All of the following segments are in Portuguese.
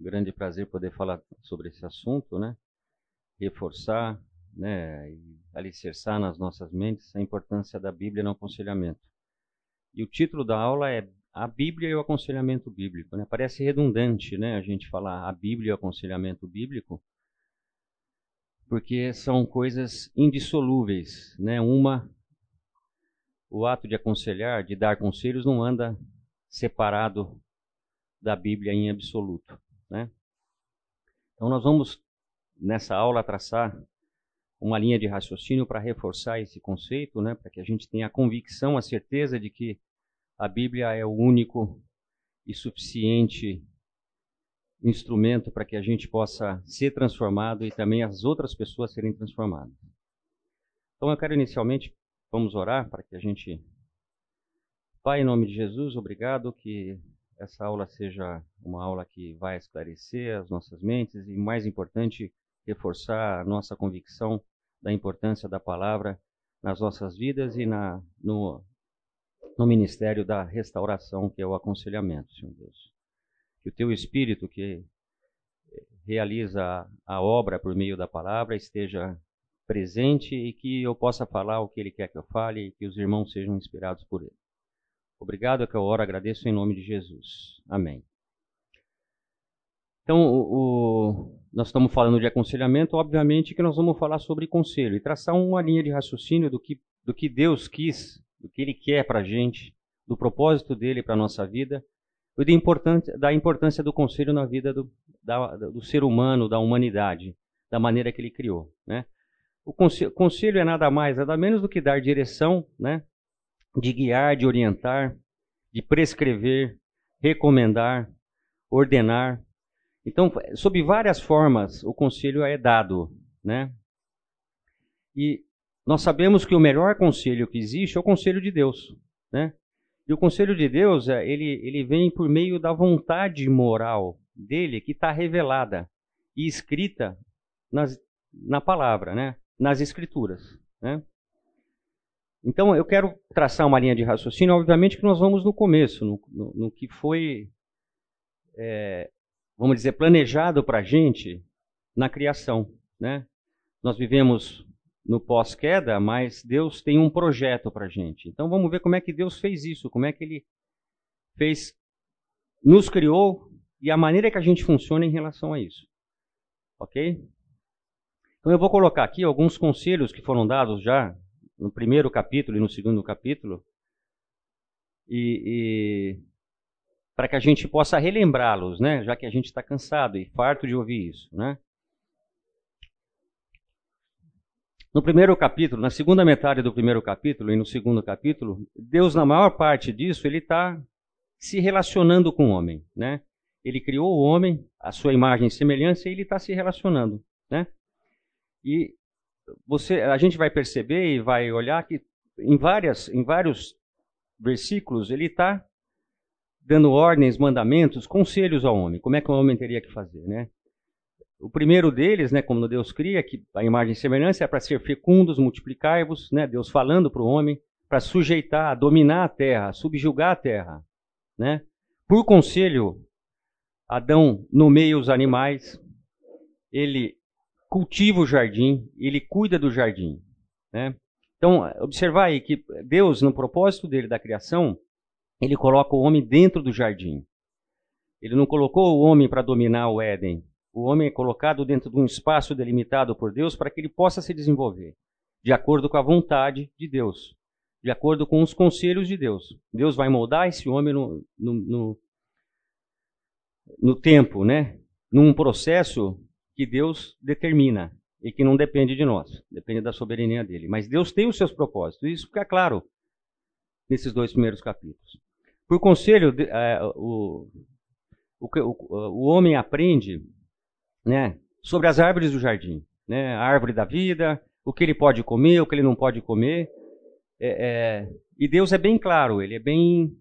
grande prazer poder falar sobre esse assunto, né? Reforçar, né? E alicerçar nas nossas mentes a importância da Bíblia no aconselhamento. E o título da aula é A Bíblia e o Aconselhamento Bíblico. Né? Parece redundante, né? A gente falar a Bíblia e o aconselhamento bíblico, porque são coisas indissolúveis, né? Uma o ato de aconselhar, de dar conselhos, não anda separado da Bíblia em absoluto. Né? Então, nós vamos, nessa aula, traçar uma linha de raciocínio para reforçar esse conceito, né? para que a gente tenha a convicção, a certeza de que a Bíblia é o único e suficiente instrumento para que a gente possa ser transformado e também as outras pessoas serem transformadas. Então, eu quero inicialmente Vamos orar para que a gente. Pai, em nome de Jesus, obrigado que essa aula seja uma aula que vai esclarecer as nossas mentes e, mais importante, reforçar a nossa convicção da importância da palavra nas nossas vidas e na, no, no ministério da restauração, que é o aconselhamento, Senhor Deus. Que o teu Espírito, que realiza a obra por meio da palavra, esteja presente e que eu possa falar o que Ele quer que eu fale e que os irmãos sejam inspirados por Ele. Obrigado, é que eu oro, agradeço em nome de Jesus. Amém. Então, o, o, nós estamos falando de aconselhamento, obviamente que nós vamos falar sobre conselho e traçar uma linha de raciocínio do que, do que Deus quis, do que Ele quer para a gente, do propósito dele para a nossa vida e da importância, da importância do conselho na vida do, da, do ser humano, da humanidade, da maneira que Ele criou. Né? O conselho, conselho é nada mais, nada menos do que dar direção, né? De guiar, de orientar, de prescrever, recomendar, ordenar. Então, sob várias formas, o conselho é dado. Né? E nós sabemos que o melhor conselho que existe é o conselho de Deus. Né? E o conselho de Deus, é, ele, ele vem por meio da vontade moral dele, que está revelada e escrita nas, na palavra, né? nas Escrituras. Né? Então, eu quero traçar uma linha de raciocínio, obviamente que nós vamos no começo, no, no, no que foi, é, vamos dizer, planejado para a gente na criação. Né? Nós vivemos no pós-queda, mas Deus tem um projeto para a gente. Então, vamos ver como é que Deus fez isso, como é que Ele fez, nos criou e a maneira que a gente funciona em relação a isso. Ok? Então eu vou colocar aqui alguns conselhos que foram dados já no primeiro capítulo e no segundo capítulo, e, e para que a gente possa relembrá-los, né? Já que a gente está cansado e farto de ouvir isso, né? No primeiro capítulo, na segunda metade do primeiro capítulo e no segundo capítulo, Deus, na maior parte disso, ele está se relacionando com o homem, né? Ele criou o homem, a sua imagem e semelhança, e ele está se relacionando, né? E você, a gente vai perceber e vai olhar que em, várias, em vários versículos ele está dando ordens, mandamentos, conselhos ao homem. Como é que o homem teria que fazer, né? O primeiro deles, né, como Deus cria, que a imagem e semelhança é para ser fecundos, multiplicar-vos, né, Deus falando para o homem, para sujeitar, dominar a terra, subjugar a terra, né? Por conselho, Adão nomeia os animais, ele cultiva o jardim, ele cuida do jardim. Né? Então, observar aí que Deus, no propósito dele da criação, ele coloca o homem dentro do jardim. Ele não colocou o homem para dominar o Éden. O homem é colocado dentro de um espaço delimitado por Deus para que ele possa se desenvolver, de acordo com a vontade de Deus, de acordo com os conselhos de Deus. Deus vai moldar esse homem no, no, no, no tempo, né? num processo que Deus determina e que não depende de nós, depende da soberania dele. Mas Deus tem os seus propósitos, e isso fica claro nesses dois primeiros capítulos. Por conselho, é, o, o, o, homem aprende né, sobre as árvores do jardim, né, a árvore da vida, o que ele pode comer, o que ele não pode comer. É, é, e Deus é bem claro, ele é bem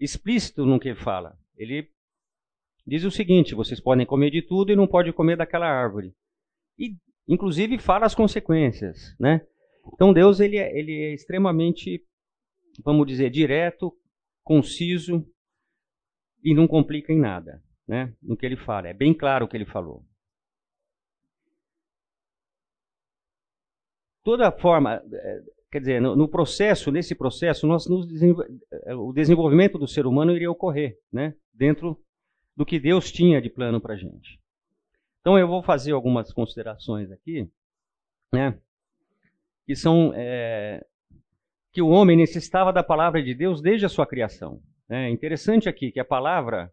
explícito no que ele fala. Ele diz o seguinte: vocês podem comer de tudo e não podem comer daquela árvore. E, inclusive, fala as consequências, né? Então, Deus ele é, ele é extremamente, vamos dizer, direto, conciso e não complica em nada. né, no que ele fala. É bem claro o que ele falou. Toda forma, é, quer dizer, no, no processo, nesse processo, nós é, o desenvolvimento do ser humano iria ocorrer, né, dentro do que Deus tinha de plano para a gente. Então eu vou fazer algumas considerações aqui, né, que são é, que o homem necessitava da palavra de Deus desde a sua criação. É interessante aqui que a palavra,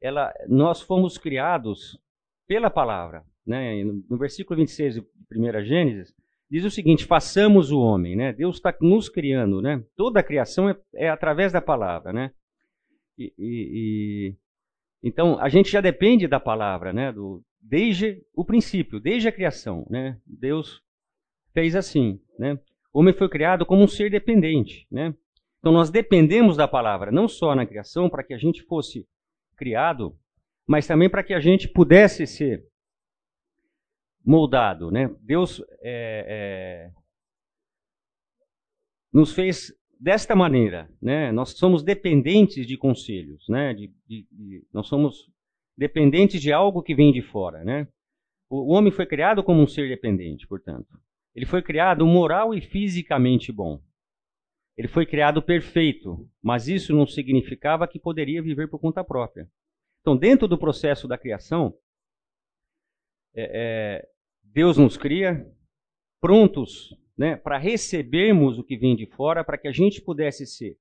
ela, nós fomos criados pela palavra. Né? No versículo 26 de 1 Gênesis, diz o seguinte: façamos o homem. Né? Deus está nos criando. Né? Toda a criação é, é através da palavra. Né? E, e, então, a gente já depende da palavra, né? Do, desde o princípio, desde a criação. Né? Deus fez assim. Né? O homem foi criado como um ser dependente. Né? Então nós dependemos da palavra, não só na criação, para que a gente fosse criado, mas também para que a gente pudesse ser moldado. Né? Deus é, é, nos fez desta maneira. Né? Nós somos dependentes de conselhos. Né? De, de, de, nós somos dependentes de algo que vem de fora. Né? O, o homem foi criado como um ser dependente, portanto. Ele foi criado moral e fisicamente bom. Ele foi criado perfeito, mas isso não significava que poderia viver por conta própria. Então, dentro do processo da criação, é, é, Deus nos cria prontos né, para recebermos o que vem de fora, para que a gente pudesse ser,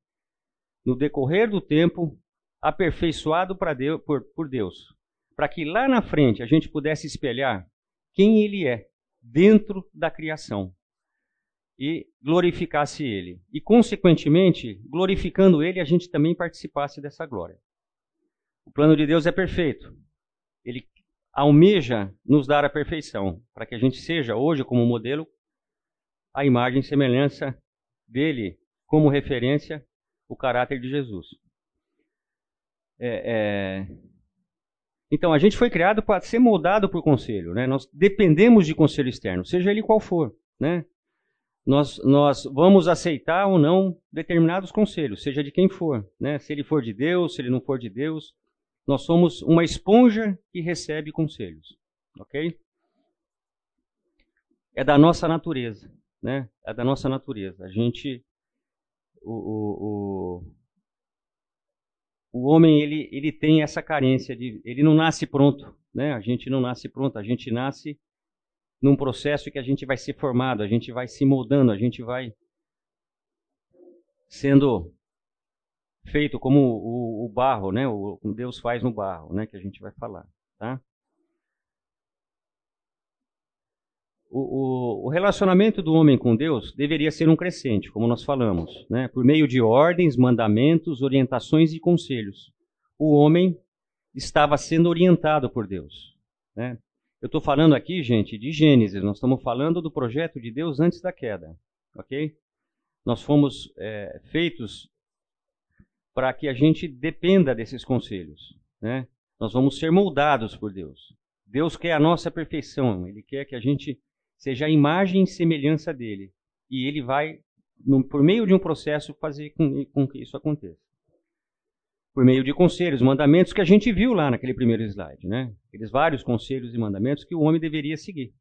no decorrer do tempo, aperfeiçoado Deus, por, por Deus, para que lá na frente a gente pudesse espelhar quem Ele é dentro da criação e glorificasse Ele. E, consequentemente, glorificando Ele, a gente também participasse dessa glória. O plano de Deus é perfeito. Ele almeja nos dar a perfeição, para que a gente seja, hoje, como modelo, a imagem e semelhança dele, como referência, o caráter de Jesus. É, é... Então, a gente foi criado para ser moldado por conselho. Né? Nós dependemos de conselho externo, seja ele qual for. Né? nós, nós vamos aceitar ou não determinados conselhos, seja de quem for, né? Se ele for de Deus, se ele não for de Deus, nós somos uma esponja que recebe conselhos, ok? É da nossa natureza, né? É da nossa natureza. A gente, o, o, o, o homem ele, ele tem essa carência de, ele não nasce pronto, né? A gente não nasce pronto, a gente nasce num processo que a gente vai ser formado, a gente vai se moldando, a gente vai sendo feito como o, o barro, né? O, Deus faz no barro, né? Que a gente vai falar, tá? O, o, relacionamento do homem com Deus deveria ser um crescente, como nós falamos, né? por meio de ordens, mandamentos, orientações e conselhos. O homem estava sendo orientado por Deus. Né? Eu estou falando aqui, gente, de Gênesis. Nós estamos falando do projeto de Deus antes da queda, ok? Nós fomos é, feitos para que a gente dependa desses conselhos, né? Nós vamos ser moldados por Deus. Deus quer a nossa perfeição. Ele quer que a gente seja a imagem e semelhança dele. E ele vai, no, por meio de um processo, fazer com, com que isso aconteça por meio de conselhos, mandamentos que a gente viu lá naquele primeiro slide, né? Aqueles vários conselhos e mandamentos que o homem deveria seguir,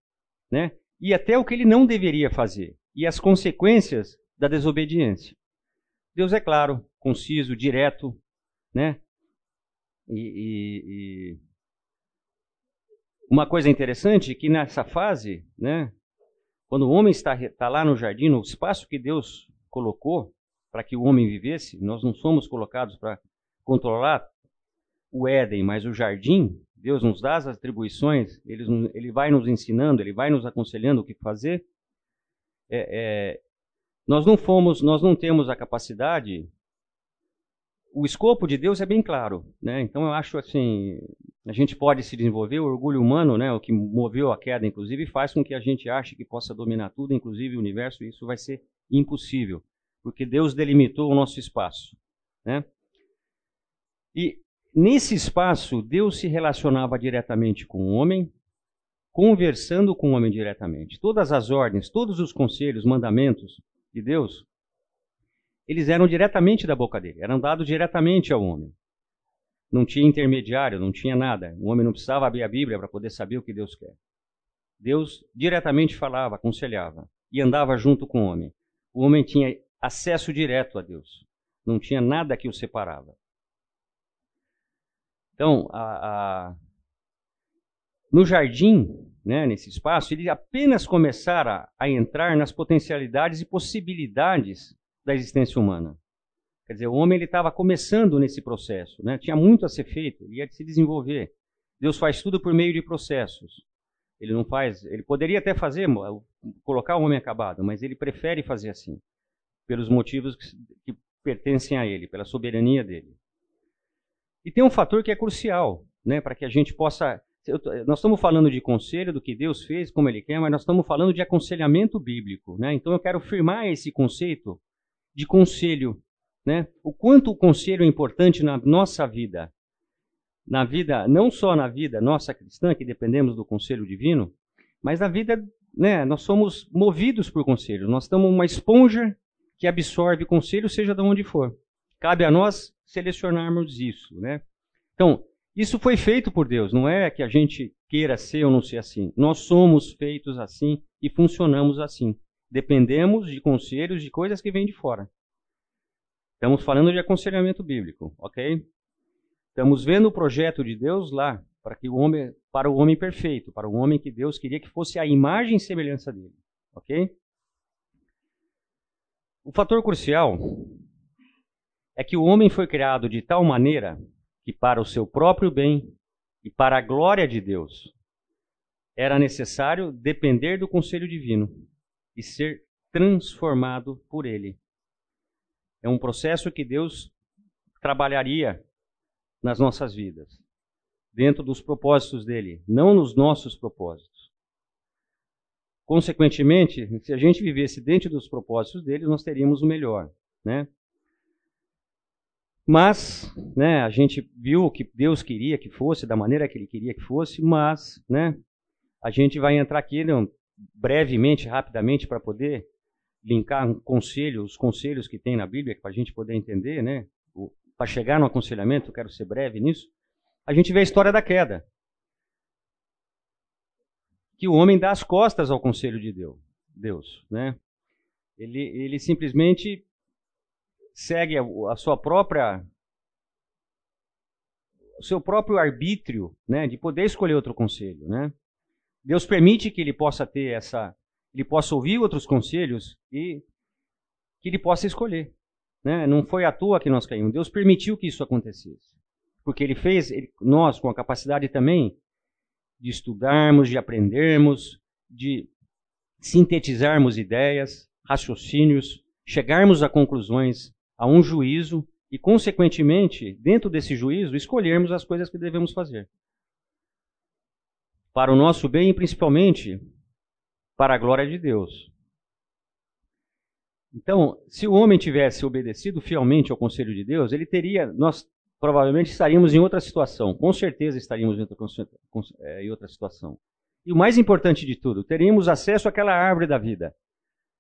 né? E até o que ele não deveria fazer e as consequências da desobediência. Deus é claro, conciso, direto, né? E, e, e... uma coisa interessante é que nessa fase, né? Quando o homem está, está lá no jardim, no espaço que Deus colocou para que o homem vivesse, nós não somos colocados para controlar o Éden, mas o jardim, Deus nos dá as atribuições, ele, ele vai nos ensinando, ele vai nos aconselhando o que fazer. É, é, nós não fomos, nós não temos a capacidade. O escopo de Deus é bem claro, né? Então eu acho assim, a gente pode se desenvolver, o orgulho humano, né, o que moveu a queda, inclusive, faz com que a gente ache que possa dominar tudo, inclusive o universo, e isso vai ser impossível, porque Deus delimitou o nosso espaço, né? E nesse espaço, Deus se relacionava diretamente com o homem, conversando com o homem diretamente. Todas as ordens, todos os conselhos, mandamentos de Deus, eles eram diretamente da boca dele, eram dados diretamente ao homem. Não tinha intermediário, não tinha nada. O homem não precisava abrir a Bíblia para poder saber o que Deus quer. Deus diretamente falava, aconselhava e andava junto com o homem. O homem tinha acesso direto a Deus. Não tinha nada que o separava. Então, a, a... no jardim, né, nesse espaço, ele apenas começara a entrar nas potencialidades e possibilidades da existência humana. Quer dizer, o homem estava começando nesse processo, né? tinha muito a ser feito, ele ia se desenvolver. Deus faz tudo por meio de processos. Ele não faz, ele poderia até fazer, colocar o homem acabado, mas ele prefere fazer assim, pelos motivos que, que pertencem a ele, pela soberania dele. E tem um fator que é crucial, né, para que a gente possa. Nós estamos falando de conselho, do que Deus fez, como Ele quer, mas nós estamos falando de aconselhamento bíblico. Né? Então eu quero firmar esse conceito de conselho. Né? O quanto o conselho é importante na nossa vida na vida, não só na vida nossa cristã, que dependemos do conselho divino, mas na vida, né, nós somos movidos por conselhos. Nós estamos uma esponja que absorve conselho, seja de onde for. Cabe a nós selecionarmos isso, né? Então, isso foi feito por Deus, não é que a gente queira ser ou não ser assim. Nós somos feitos assim e funcionamos assim. Dependemos de conselhos de coisas que vêm de fora. Estamos falando de aconselhamento bíblico, ok? Estamos vendo o projeto de Deus lá para que o homem, para o homem perfeito, para o homem que Deus queria que fosse a imagem e semelhança dele, ok? O fator crucial é que o homem foi criado de tal maneira que para o seu próprio bem e para a glória de Deus era necessário depender do conselho divino e ser transformado por ele. É um processo que Deus trabalharia nas nossas vidas, dentro dos propósitos dele, não nos nossos propósitos. Consequentemente, se a gente vivesse dentro dos propósitos dele, nós teríamos o melhor, né? Mas, né, a gente viu o que Deus queria que fosse, da maneira que Ele queria que fosse, mas, né, a gente vai entrar aqui né, brevemente, rapidamente, para poder linkar um conselho, os conselhos que tem na Bíblia, para a gente poder entender, né, para chegar no aconselhamento, quero ser breve nisso, a gente vê a história da queda. Que o homem dá as costas ao conselho de Deus. Deus né? ele, ele simplesmente segue a, a sua própria o seu próprio arbítrio, né, de poder escolher outro conselho, né? Deus permite que ele possa ter essa, ele possa ouvir outros conselhos e que ele possa escolher. Né? Não foi à toa que nós caímos. Deus permitiu que isso acontecesse. Porque Ele fez, ele, nós, com a capacidade também de estudarmos, de aprendermos, de sintetizarmos ideias, raciocínios, chegarmos a conclusões, a um juízo e, consequentemente, dentro desse juízo, escolhermos as coisas que devemos fazer. Para o nosso bem e principalmente para a glória de Deus. Então, se o homem tivesse obedecido fielmente ao conselho de Deus, ele teria, nós provavelmente estaríamos em outra situação, com certeza estaríamos em outra, é, em outra situação. E o mais importante de tudo, teríamos acesso àquela árvore da vida.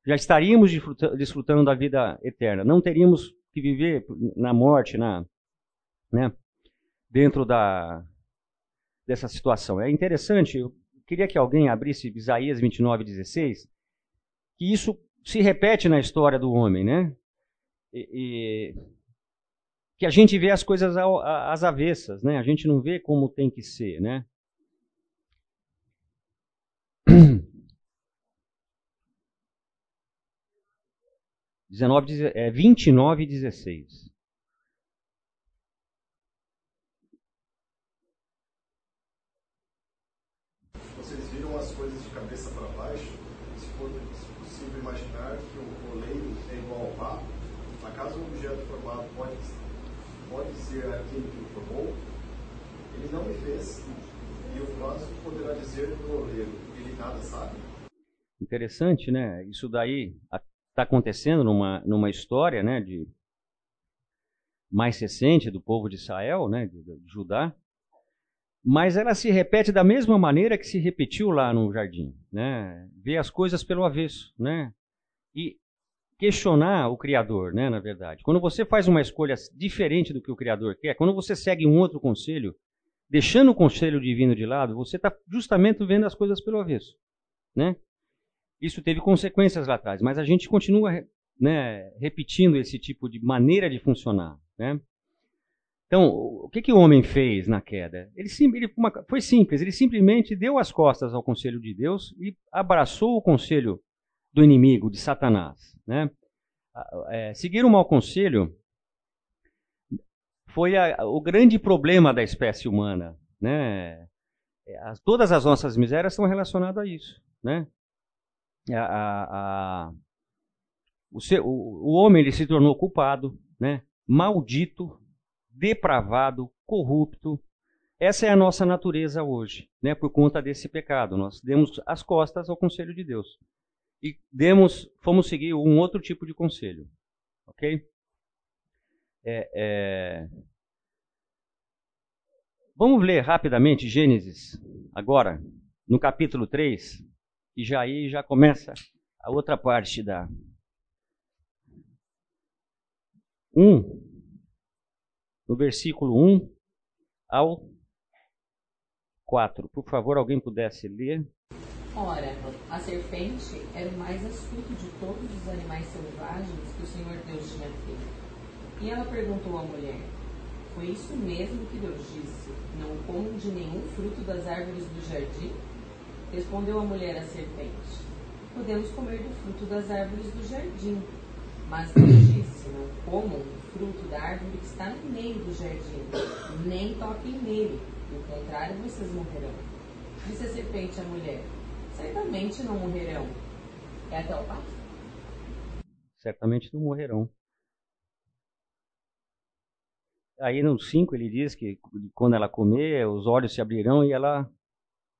Já estaríamos desfrutando da vida eterna. Não teríamos que viver na morte, na, né, dentro da, dessa situação. É interessante, eu queria que alguém abrisse Isaías 29, 16, que isso se repete na história do homem, né? E, e, que a gente vê as coisas às avessas, né? A gente não vê como tem que ser, né? Dezenove, é, 29 e 16. ser aquele que o formou, não me fez, e o próximo poderá dizer do oleiro, ele nada sabe. Interessante, né? Isso daí está acontecendo numa, numa história né, de mais recente do povo de Israel, né, de, de Judá, mas ela se repete da mesma maneira que se repetiu lá no jardim, né? Vê as coisas pelo avesso, né? E questionar o Criador, né, na verdade. Quando você faz uma escolha diferente do que o Criador quer, quando você segue um outro conselho, deixando o conselho divino de lado, você está justamente vendo as coisas pelo avesso, né? Isso teve consequências lá atrás, mas a gente continua né, repetindo esse tipo de maneira de funcionar, né? Então, o que, que o homem fez na queda? Ele, ele uma, foi simples, ele simplesmente deu as costas ao conselho de Deus e abraçou o conselho do inimigo, de Satanás. Né? É, seguir o mau conselho foi a, o grande problema da espécie humana. Né? É, as, todas as nossas misérias estão relacionadas a isso. Né? A, a, o, o, o, homem ele se tornou culpado, né? maldito, depravado, corrupto. Essa é a nossa natureza hoje, né? por conta desse pecado. Nós demos as costas ao conselho de Deus. E demos, fomos seguir um outro tipo de conselho. Ok? É, é... Vamos ler rapidamente Gênesis, agora, no capítulo 3, e já aí já começa a outra parte da 1, no versículo 1 ao 4. Por favor, alguém pudesse ler. Ora, a serpente era o mais astuto de todos os animais selvagens que o Senhor Deus tinha feito. E ela perguntou à mulher: Foi isso mesmo que Deus disse? Não comam de nenhum fruto das árvores do jardim? Respondeu a mulher à serpente: Podemos comer do fruto das árvores do jardim. Mas Deus disse: Não comam do fruto da árvore que está no meio do jardim, nem toquem nele, do contrário vocês morrerão. Disse a serpente à mulher: Certamente não morrerão. É até o passo? Certamente não morrerão. Aí no 5 ele diz que quando ela comer, os olhos se abrirão e ela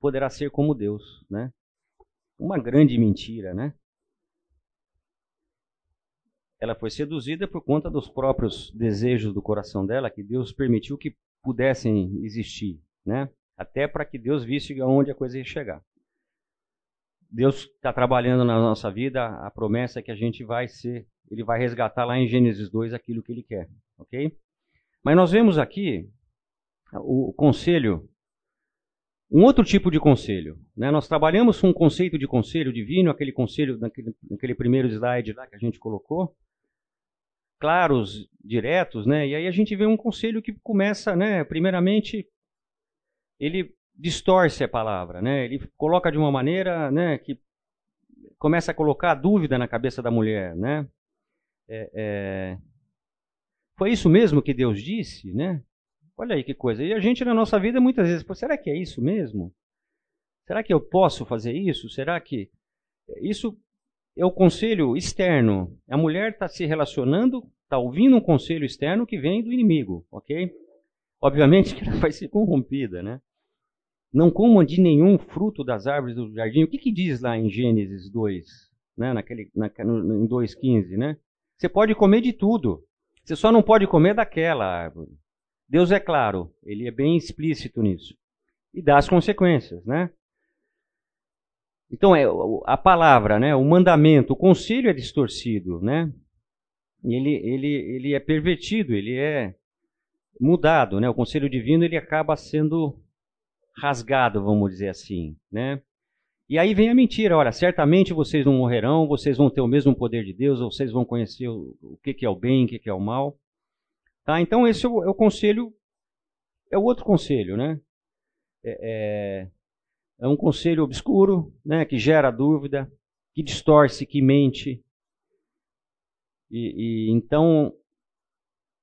poderá ser como Deus, né? Uma grande mentira, né? Ela foi seduzida por conta dos próprios desejos do coração dela, que Deus permitiu que pudessem existir, né? Até para que Deus visse aonde a coisa ia chegar. Deus está trabalhando na nossa vida, a promessa é que a gente vai ser, ele vai resgatar lá em Gênesis 2 aquilo que ele quer, ok? Mas nós vemos aqui o conselho um outro tipo de conselho. Né? Nós trabalhamos com um conceito de conselho divino, aquele conselho naquele, naquele primeiro slide lá que a gente colocou, claros, diretos, né? E aí a gente vê um conselho que começa, né? Primeiramente, ele distorce a palavra, né? Ele coloca de uma maneira, né? Que começa a colocar dúvida na cabeça da mulher, né? É, é... Foi isso mesmo que Deus disse, né? Olha aí que coisa. E a gente na nossa vida muitas vezes, será que é isso mesmo? Será que eu posso fazer isso? Será que isso é o conselho externo? A mulher está se relacionando, está ouvindo um conselho externo que vem do inimigo, ok? Obviamente que ela vai ser corrompida, né? Não comam de nenhum fruto das árvores do jardim. O que, que diz lá em Gênesis 2, né? Naquele, na, no, em 2,15, né? Você pode comer de tudo. Você só não pode comer daquela árvore. Deus é claro, ele é bem explícito nisso. E dá as consequências, né? Então, é, a palavra, né, o mandamento, o conselho é distorcido, né? Ele, ele, ele é pervertido, ele é mudado, né? O conselho divino ele acaba sendo rasgado, vamos dizer assim, né? E aí vem a mentira, olha, certamente vocês não morrerão, vocês vão ter o mesmo poder de Deus, vocês vão conhecer o, o que, que é o bem, o que, que é o mal. Tá? Então esse é o, é o, conselho, é o outro conselho, né? É, é, é, um conselho obscuro, né? Que gera dúvida, que distorce, que mente. E, e então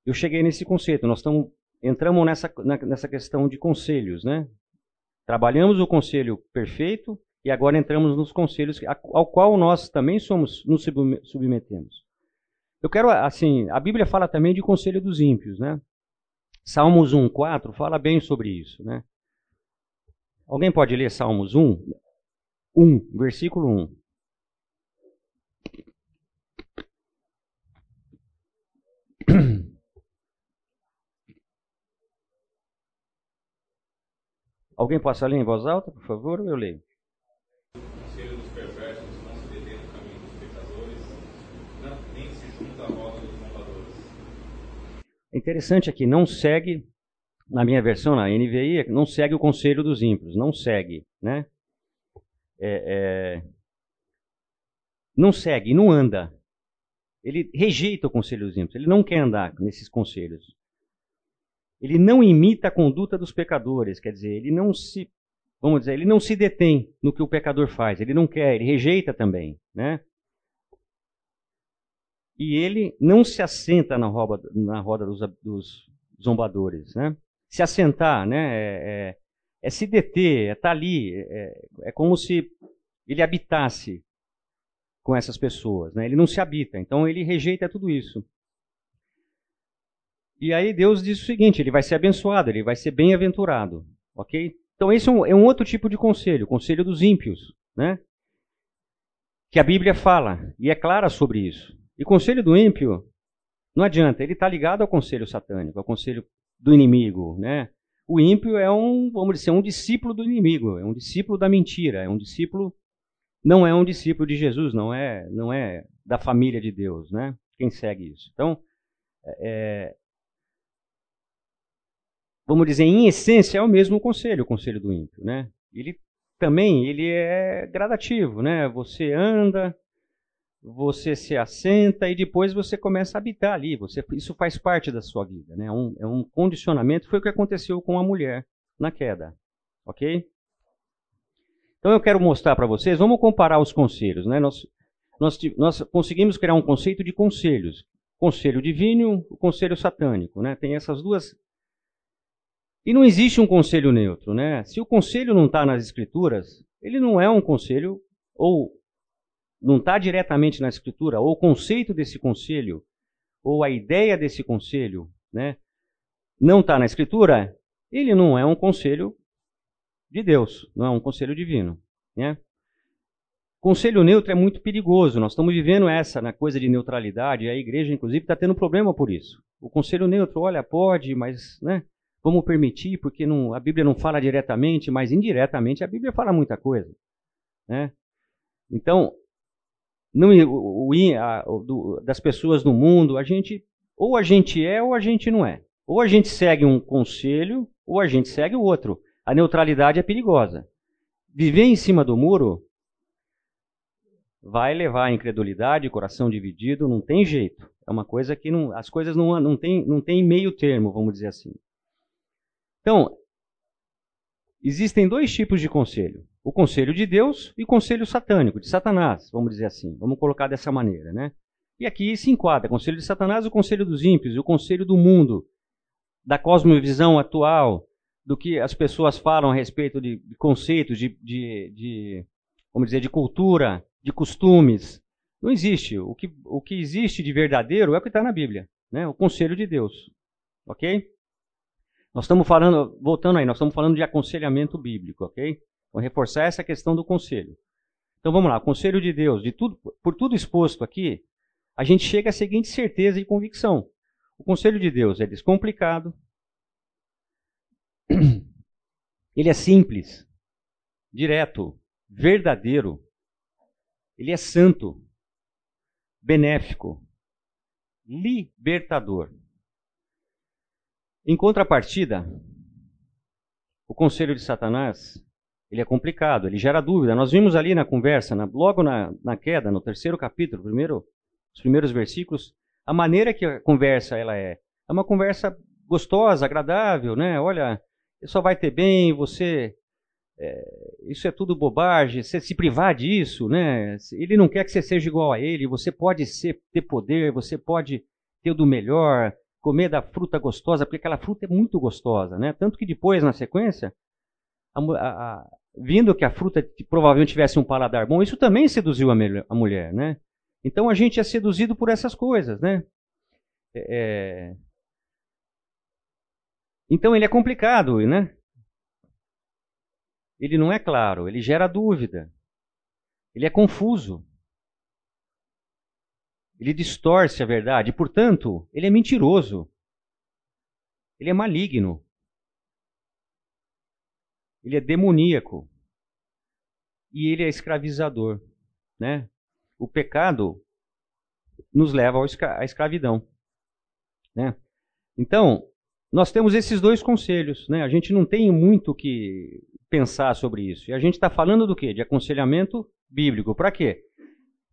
eu cheguei nesse conceito. Nós estamos entramos nessa nessa questão de conselhos, né? Trabalhamos o conselho perfeito e agora entramos nos conselhos ao qual nós também somos nos submetemos. Eu quero, assim, a Bíblia fala também de conselho dos ímpios, né? Salmos 1, 4 fala bem sobre isso, né? Alguém pode ler Salmos 1? 1, versículo 1. Alguém possa ler em voz alta, por favor? Eu leio. Conselho dos perversos não se detém no caminho dos pecadores, não É interessante aqui, não segue, na minha versão, na NVI, não segue o conselho dos ímpios, não segue, né? É, é, não segue, não anda. Ele rejeita o conselho dos ímpios, ele não quer andar nesses conselhos. Ele não imita a conduta dos pecadores, quer dizer, ele não se, vamos dizer, ele não se detém no que o pecador faz, ele não quer, ele rejeita também, né? E ele não se assenta na roda, na roda dos, dos zombadores, né? Se assentar, né? É, é, é se deter, é estar tá ali, é, é como se ele habitasse com essas pessoas, né? Ele não se habita, então ele rejeita tudo isso. E aí Deus diz o seguinte: ele vai ser abençoado, ele vai ser bem-aventurado, ok? Então esse é um, é um, outro tipo de conselho, o conselho dos ímpios, né? Que a Bíblia fala e é clara sobre isso. E conselho do ímpio não adianta, ele está ligado ao conselho satânico, ao conselho do inimigo, né? O ímpio é um, vamos dizer, um discípulo do inimigo, é um discípulo da mentira, é um discípulo não é um discípulo de Jesus, não é, não é da família de Deus, né? Quem segue isso. Então, é, vamos dizer, em essência, é o mesmo conselho, o conselho do ímpio, né? Ele também, ele é gradativo, né? Você anda, você se assenta e depois você começa a habitar ali. Você, isso faz parte da sua vida, né? É um, é um condicionamento. Foi o que aconteceu com a mulher na queda, ok? Então eu quero mostrar para vocês. Vamos comparar os conselhos, né? Nós, nós, nós conseguimos criar um conceito de conselhos: conselho divino, o conselho satânico, né? Tem essas duas e não existe um conselho neutro, né? Se o conselho não está nas escrituras, ele não é um conselho, ou não está diretamente na escritura, ou o conceito desse conselho, ou a ideia desse conselho, né? Não está na escritura, ele não é um conselho de Deus, não é um conselho divino, né? Conselho neutro é muito perigoso. Nós estamos vivendo essa na coisa de neutralidade. A igreja, inclusive, está tendo problema por isso. O conselho neutro, olha, pode, mas, né? Vamos permitir, porque não, a Bíblia não fala diretamente, mas indiretamente a Bíblia fala muita coisa. Né? Então, o, o, do, das pessoas no mundo, a gente ou a gente é ou a gente não é. Ou a gente segue um conselho ou a gente segue o outro. A neutralidade é perigosa. Viver em cima do muro vai levar à incredulidade, coração dividido, não tem jeito. É uma coisa que não, as coisas não, não, tem, não tem meio termo, vamos dizer assim. Então, existem dois tipos de conselho: o conselho de Deus e o conselho satânico, de Satanás, vamos dizer assim. Vamos colocar dessa maneira, né? E aqui se enquadra o conselho de Satanás, o conselho dos ímpios o conselho do mundo, da cosmovisão atual, do que as pessoas falam a respeito de, de conceitos, de, de, de, vamos dizer, de cultura, de costumes. Não existe. O que, o que existe de verdadeiro é o que está na Bíblia, né? O conselho de Deus, ok? Nós estamos falando, voltando aí, nós estamos falando de aconselhamento bíblico, ok? Vou reforçar essa questão do conselho. Então vamos lá, conselho de Deus, de tudo, por tudo exposto aqui, a gente chega à seguinte certeza e convicção. O conselho de Deus é descomplicado, ele é simples, direto, verdadeiro, ele é santo, benéfico, libertador. Em contrapartida, o conselho de Satanás ele é complicado, ele gera dúvida. Nós vimos ali na conversa, na, logo na, na, queda, no terceiro capítulo, primeiro, os primeiros versículos, a maneira que a conversa ela é. É uma conversa gostosa, agradável, né? Olha, só vai ter bem, você. É, isso é tudo bobagem, você se privar disso, né? Ele não quer que você seja igual a ele, você pode ser, ter poder, você pode ter do melhor, comer da fruta gostosa, porque aquela fruta é muito gostosa, né? Tanto que depois, na sequência, a, a, a, vindo que a fruta provavelmente tivesse um paladar bom, isso também seduziu a, mulher, né? Então a gente é seduzido por essas coisas, né? É... é então ele é complicado, né? Ele não é claro, ele gera dúvida, ele é confuso. Ele distorce a verdade, portanto, ele é mentiroso. Ele é maligno. Ele é demoníaco. E ele é escravizador, né? O pecado nos leva à escravidão, né? Então, nós temos esses dois conselhos, né? A gente não tem muito que pensar sobre isso. E a gente está falando do quê? De aconselhamento bíblico. Para quê?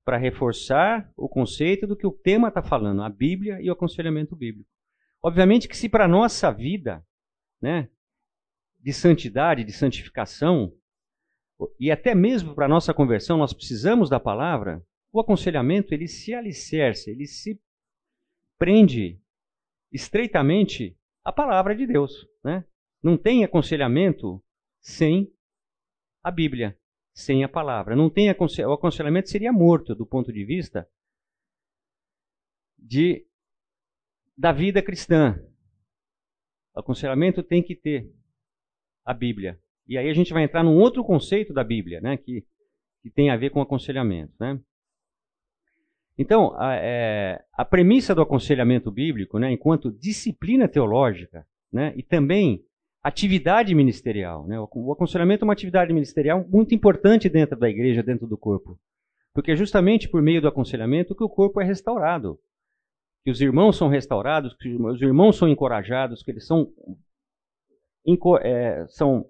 Para reforçar o conceito do que o tema está falando, a Bíblia e o aconselhamento bíblico. Obviamente que se para a nossa vida, né, de santidade, de santificação, e até mesmo para a nossa conversão, nós precisamos da palavra, o aconselhamento ele se alicerce, ele se prende estreitamente à palavra de Deus. Né? Não tem aconselhamento sem a Bíblia, sem a palavra. Não tem o aconselhamento seria morto do ponto de vista de da vida cristã. O aconselhamento tem que ter a Bíblia. E aí a gente vai entrar num outro conceito da Bíblia, né, que, que tem a ver com aconselhamento, né? Então, a, é, a premissa do aconselhamento bíblico, né, enquanto disciplina teológica, né, e também atividade ministerial. Né, o aconselhamento é uma atividade ministerial muito importante dentro da igreja, dentro do corpo. Porque é justamente por meio do aconselhamento que o corpo é restaurado. Que os irmãos são restaurados, que os irmãos são encorajados, que eles são, é, são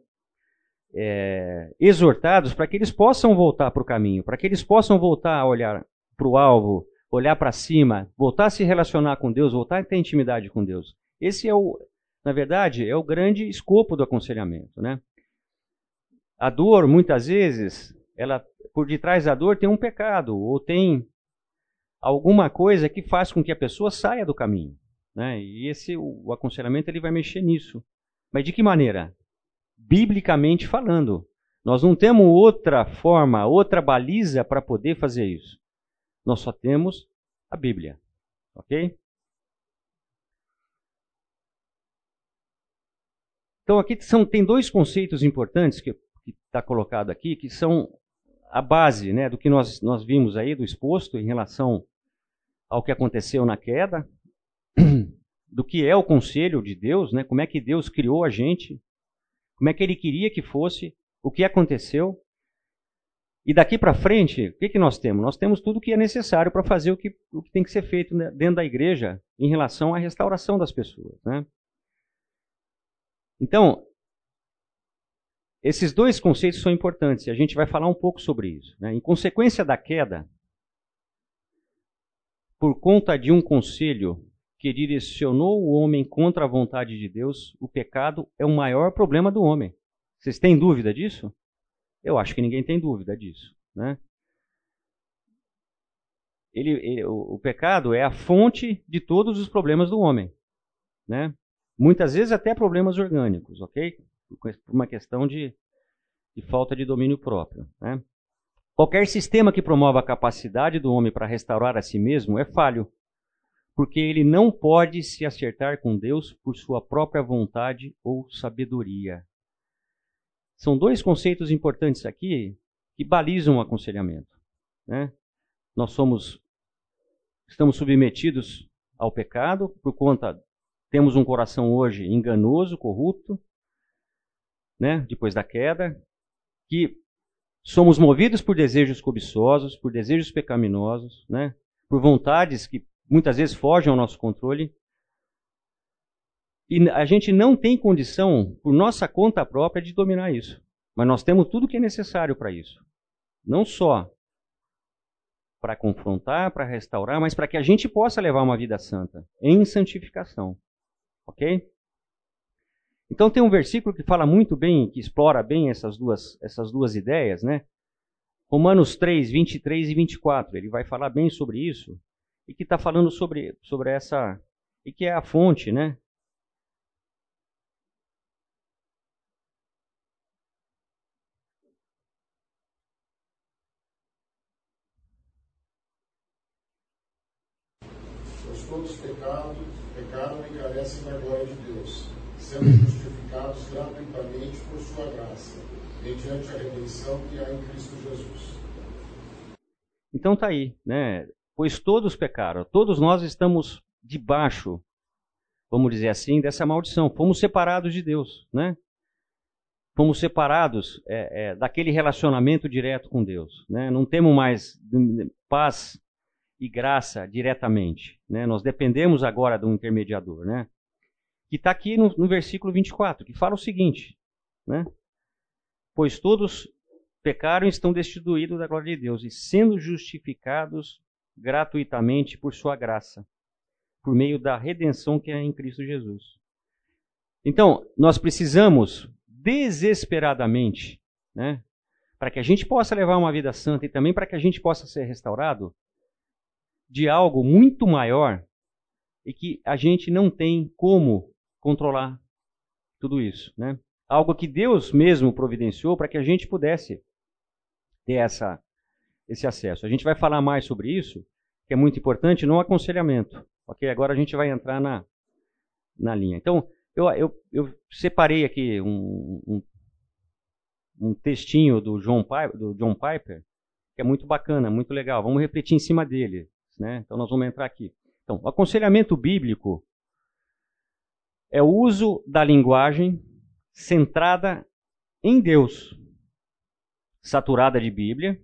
é, exortados para que eles possam voltar para o caminho, para que eles possam voltar a olhar para o alvo, olhar para cima, voltar a se relacionar com Deus, voltar a ter intimidade com Deus. Esse é o, na verdade, é o grande escopo do aconselhamento, né? A dor, muitas vezes, ela por detrás da dor tem um pecado ou tem alguma coisa que faz com que a pessoa saia do caminho, né? E esse o, o aconselhamento ele vai mexer nisso. Mas de que maneira? Biblicamente falando. Nós não temos outra forma, outra baliza para poder fazer isso. Nós só temos a Bíblia. Ok? Então aqui são, tem dois conceitos importantes que está colocado aqui, que são a base né, do que nós, nós vimos aí, do exposto em relação ao que aconteceu na queda, do que é o conselho de Deus, né, como é que Deus criou a gente, como é que ele queria que fosse, o que aconteceu, e daqui para frente, o que, que nós temos? Nós temos tudo o que é necessário para fazer o que, o que tem que ser feito dentro da igreja em relação à restauração das pessoas. Né? Então, esses dois conceitos são importantes e a gente vai falar um pouco sobre isso. Né? Em consequência da queda, por conta de um conselho que direcionou o homem contra a vontade de Deus, o pecado é o maior problema do homem. Vocês têm dúvida disso? Eu acho que ninguém tem dúvida disso. Né? Ele, ele, o, o, pecado é a fonte de todos os problemas do homem. Né? Muitas vezes até problemas orgânicos, ok? Por uma questão de, de falta de domínio próprio. Né? Qualquer sistema que promova a capacidade do homem para restaurar a si mesmo é falho, porque ele não pode se acertar com Deus por sua própria vontade ou sabedoria. São dois conceitos importantes aqui que balizam o aconselhamento. Né? Nós somos, estamos submetidos ao pecado por conta temos um coração hoje enganoso, corrupto, né? Depois da queda, que somos movidos por desejos cobiçosos, por desejos pecaminosos, né? Por vontades que muitas vezes fogem ao nosso controle e a gente não tem condição, por nossa conta própria, de dominar isso. Mas nós temos tudo o que é necessário para isso. Não só para confrontar, para restaurar, mas para que a gente possa levar uma vida santa, em santificação. Ok? Então tem um versículo que fala muito bem, que explora bem essas duas, essas duas ideias, né? Romanos 3, 23 e 24. Ele vai falar bem sobre isso e que está falando sobre, sobre essa. e que é a fonte, né? todos pecados, pecaram e carecem da glória de Deus, sendo justificados gratuitamente por sua graça, mediante a redenção que há em Cristo Jesus. Então tá aí, né? Pois todos pecaram, todos nós estamos debaixo, vamos dizer assim, dessa maldição. Fomos separados de Deus, né? Fomos separados é, é, daquele relacionamento direto com Deus, né? Não temos mais paz e graça diretamente. Né? Nós dependemos agora do intermediador. Né? que está aqui no, no versículo 24, que fala o seguinte, né? Pois todos pecaram e estão destituídos da glória de Deus, e sendo justificados gratuitamente por sua graça, por meio da redenção que é em Cristo Jesus. Então, nós precisamos desesperadamente, né, para que a gente possa levar uma vida santa e também para que a gente possa ser restaurado, de algo muito maior e que a gente não tem como controlar tudo isso, né? Algo que Deus mesmo providenciou para que a gente pudesse ter essa, esse acesso. A gente vai falar mais sobre isso, que é muito importante no aconselhamento. Ok? Agora a gente vai entrar na, na linha. Então, eu, eu, eu separei aqui um, um, um textinho do John, Piper, do John Piper, que é muito bacana, muito legal. Vamos repetir em cima dele. Né? Então, nós vamos entrar aqui. Então, o aconselhamento bíblico é o uso da linguagem centrada em Deus, saturada de Bíblia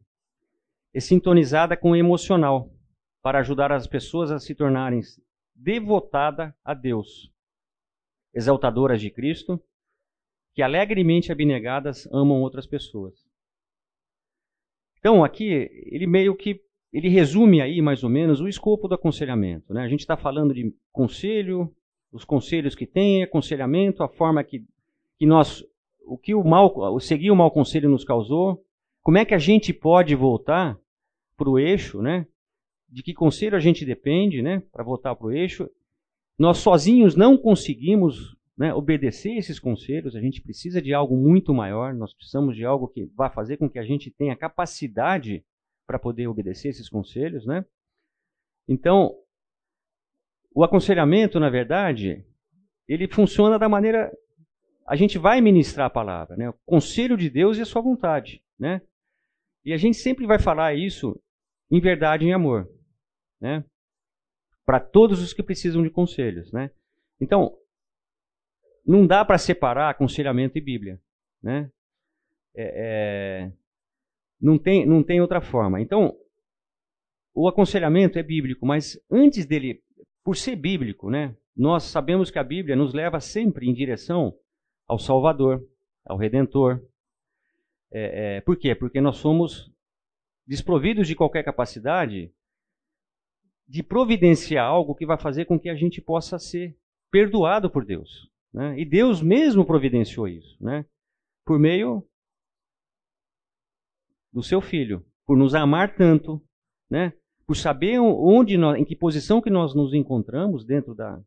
e sintonizada com o emocional, para ajudar as pessoas a se tornarem devotadas a Deus, exaltadoras de Cristo, que alegremente abnegadas amam outras pessoas. Então, aqui, ele meio que ele resume aí mais ou menos o escopo do aconselhamento. Né? A gente está falando de conselho, os conselhos que tem, aconselhamento, a forma que, que nós, o que o mal, seguir o mau conselho nos causou, como é que a gente pode voltar para o eixo, né? De que conselho a gente depende, né? Para voltar para o eixo. Nós sozinhos não conseguimos né, obedecer esses conselhos, a gente precisa de algo muito maior, nós precisamos de algo que vá fazer com que a gente tenha capacidade para poder obedecer esses conselhos, né? Então, o aconselhamento, na verdade, ele funciona da maneira a gente vai ministrar a palavra, né? O conselho de Deus e a sua vontade, né? E a gente sempre vai falar isso em verdade e em amor, né? Para todos os que precisam de conselhos, né? Então, não dá para separar aconselhamento e Bíblia, né? É, é, não tem, não tem outra forma. Então, o aconselhamento é bíblico, mas antes dele, por ser bíblico, né, nós sabemos que a Bíblia nos leva sempre em direção ao Salvador, ao Redentor. É, é, por quê? Porque nós somos desprovidos de qualquer capacidade de providenciar algo que vai fazer com que a gente possa ser perdoado por Deus. Né? E Deus mesmo providenciou isso, né? por meio do seu filho, por nos amar tanto, né? Por saber onde nós, em que posição que nós nos encontramos dentro da,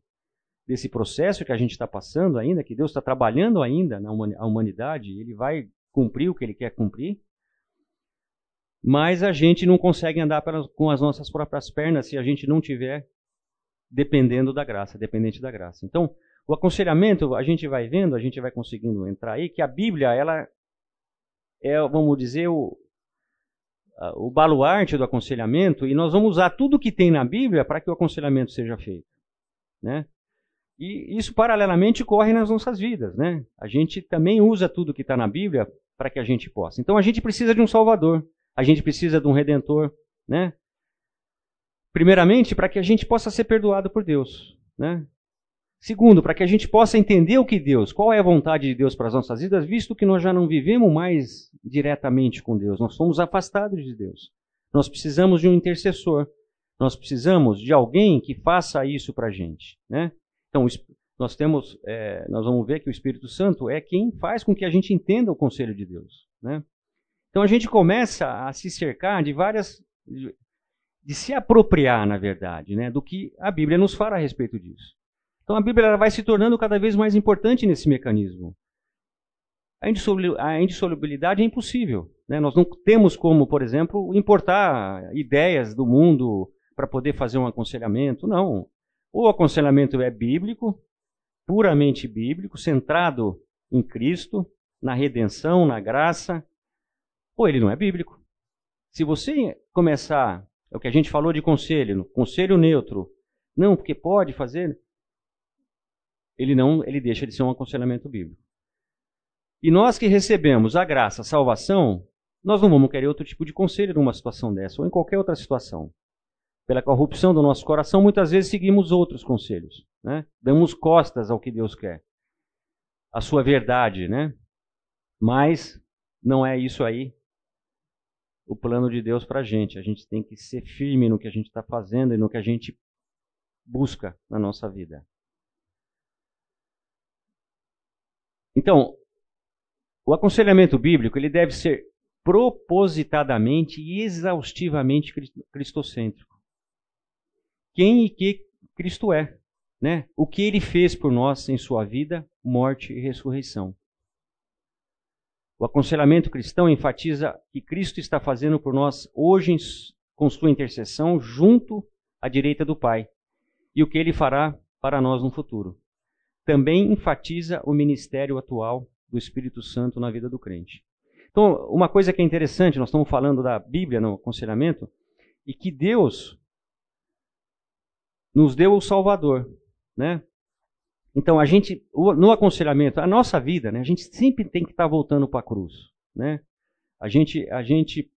desse processo que a gente está passando ainda, que Deus está trabalhando ainda na humanidade, Ele vai cumprir o que Ele quer cumprir, mas a gente não consegue andar com as nossas próprias pernas se a gente não tiver dependendo da graça, dependente da graça. Então, o aconselhamento, a gente vai vendo, a gente vai conseguindo entrar aí, que a Bíblia, ela é, vamos dizer, o, o baluarte do aconselhamento e nós vamos usar tudo que tem na Bíblia para que o aconselhamento seja feito, né? E isso paralelamente corre nas nossas vidas, né? A gente também usa tudo que está na Bíblia para que a gente possa. Então a gente precisa de um Salvador, a gente precisa de um Redentor, né? Primeiramente para que a gente possa ser perdoado por Deus, né? Segundo, para que a gente possa entender o que Deus, qual é a vontade de Deus para as nossas vidas, visto que nós já não vivemos mais diretamente com Deus, nós somos afastados de Deus. Nós precisamos de um intercessor, nós precisamos de alguém que faça isso para a gente. Né? Então, nós temos, é, nós vamos ver que o Espírito Santo é quem faz com que a gente entenda o conselho de Deus. Né? Então, a gente começa a se cercar de várias, de, de se apropriar, na verdade, né, do que a Bíblia nos fala a respeito disso. Então a Bíblia vai se tornando cada vez mais importante nesse mecanismo. A indissolubilidade é impossível. Né? Nós não temos como, por exemplo, importar ideias do mundo para poder fazer um aconselhamento. Não. O aconselhamento é bíblico, puramente bíblico, centrado em Cristo, na redenção, na graça, ou ele não é bíblico. Se você começar, é o que a gente falou de conselho, conselho neutro, não, porque pode fazer, ele não, ele deixa de ser um aconselhamento bíblico. E nós que recebemos a graça, a salvação, nós não vamos querer outro tipo de conselho numa situação dessa ou em qualquer outra situação. Pela corrupção do nosso coração, muitas vezes seguimos outros conselhos, né? Damos costas ao que Deus quer, a sua verdade, né? Mas não é isso aí o plano de Deus para a gente. A gente tem que ser firme no que a gente está fazendo e no que a gente busca na nossa vida. Então, o aconselhamento bíblico ele deve ser propositadamente e exaustivamente cristocêntrico. Quem e que Cristo é, né? O que ele fez por nós em sua vida, morte e ressurreição. O aconselhamento cristão enfatiza que Cristo está fazendo por nós hoje com sua intercessão junto à direita do Pai e o que ele fará para nós no futuro. Também enfatiza o ministério atual do Espírito Santo na vida do crente. Então, uma coisa que é interessante, nós estamos falando da Bíblia no aconselhamento, e que Deus nos deu o Salvador, né? Então, a gente, no aconselhamento, a nossa vida, né, a gente sempre tem que estar tá voltando para a cruz. Né? A, gente, a gente,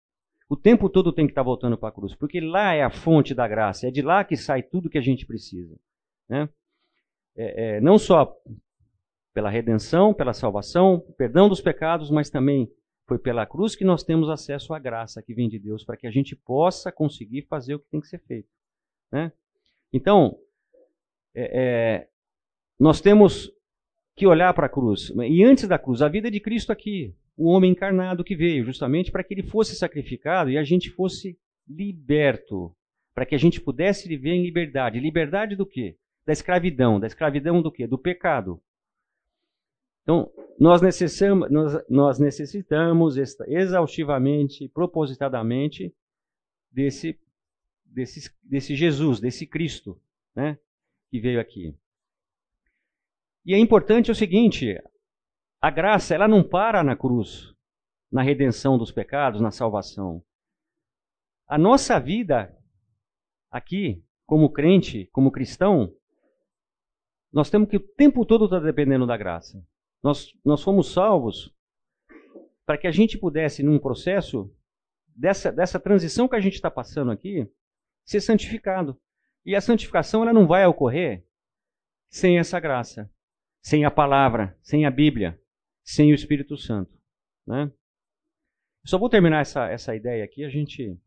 o tempo todo tem que estar tá voltando para a cruz, porque lá é a fonte da graça, é de lá que sai tudo que a gente precisa. Né? É, é, não só pela redenção, pela salvação, perdão dos pecados, mas também foi pela cruz que nós temos acesso à graça que vem de Deus, para que a gente possa conseguir fazer o que tem que ser feito. Né? Então, é, é nós temos que olhar para a cruz. E antes da cruz, a vida de Cristo aqui, o homem encarnado que veio, justamente para que ele fosse sacrificado e a gente fosse liberto, para que a gente pudesse viver em liberdade. Liberdade do quê? Da escravidão. Da escravidão do quê? Do pecado. Então, nós necessitamos, nós, nós necessitamos exaustivamente, propositadamente, desse, desse, desse Jesus, desse Cristo, né, que veio aqui. E é importante o seguinte: a graça ela não para na cruz, na redenção dos pecados, na salvação. A nossa vida aqui, como crente, como cristão, nós temos que o tempo todo estar dependendo da graça. Nós, nós fomos salvos para que a gente pudesse, num processo dessa, dessa transição que a gente está passando aqui, ser santificado. E a santificação ela não vai ocorrer sem essa graça sem a palavra, sem a Bíblia, sem o Espírito Santo. Né? Só vou terminar essa, essa ideia aqui. A gente.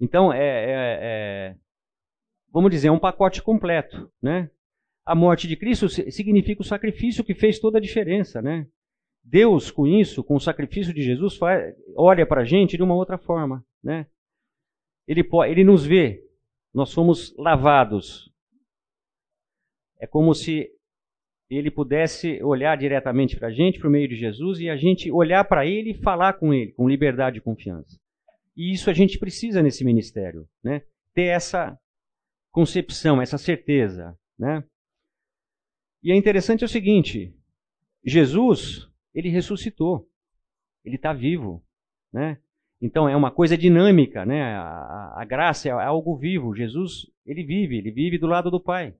Então, é, é, é, vamos dizer, é um pacote completo. Né? A morte de Cristo significa o sacrifício que fez toda a diferença. Né? Deus, com isso, com o sacrifício de Jesus, olha para a gente de uma outra forma. Né? Ele, ele nos vê, nós somos lavados. É como se ele pudesse olhar diretamente para a gente, por meio de Jesus, e a gente olhar para ele e falar com ele, com liberdade e confiança. E isso a gente precisa nesse ministério, né? Ter essa concepção, essa certeza, né? E é interessante o seguinte, Jesus, ele ressuscitou. Ele está vivo, né? Então é uma coisa dinâmica, né? A, a, graça é algo vivo. Jesus, ele vive, ele vive do lado do Pai.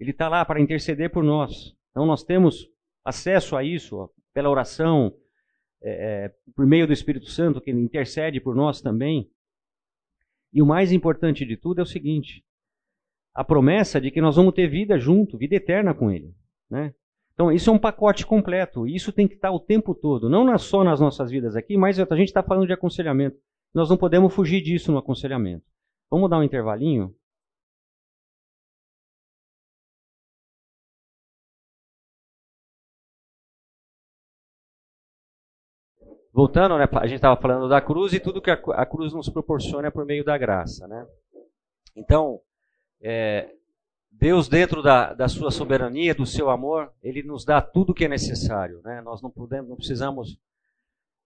Ele está lá para interceder por nós. Então nós temos acesso a isso ó, pela oração, é, é, por meio do Espírito Santo, que intercede por nós também. E o mais importante de tudo é o seguinte: a promessa de que nós vamos ter vida junto, vida eterna com Ele. Né? Então, isso é um pacote completo. Isso tem que estar o tempo todo, não só nas nossas vidas aqui, mas a gente está falando de aconselhamento. Nós não podemos fugir disso no aconselhamento. Vamos dar um intervalinho? voltando, né, a gente estava falando da cruz e tudo que a, a, cruz nos proporciona é por meio da graça. Né? Então, é, Deus, dentro da, da, sua soberania, do seu amor, ele nos dá tudo o que é necessário. Né? Nós não, podemos, não precisamos.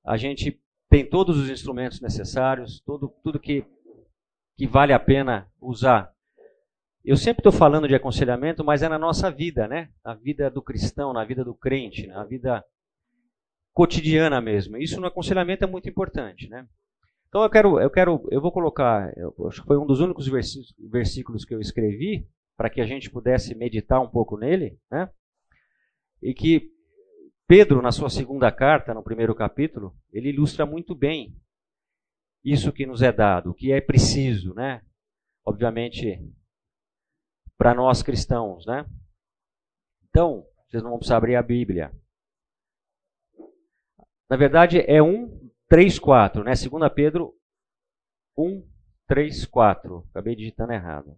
A gente tem todos os instrumentos necessários, tudo, tudo que, que vale a pena usar. Eu sempre estou falando de aconselhamento, mas é na nossa vida, né? Na vida do cristão, na vida do crente, na vida cotidiana mesmo. Isso no aconselhamento é muito importante, né? Então eu quero, eu quero, eu vou colocar, eu acho que foi um dos únicos versículos que eu escrevi para que a gente pudesse meditar um pouco nele, né? E que Pedro, na sua segunda carta, no primeiro capítulo, ele ilustra muito bem. isso que nos é dado, o que é preciso, né? Obviamente, para nós cristãos, né? Então, vocês não vão precisar abrir a Bíblia. Na verdade, é 1, 3, 4, né? 2 Pedro 1, 3, 4. Acabei digitando errado?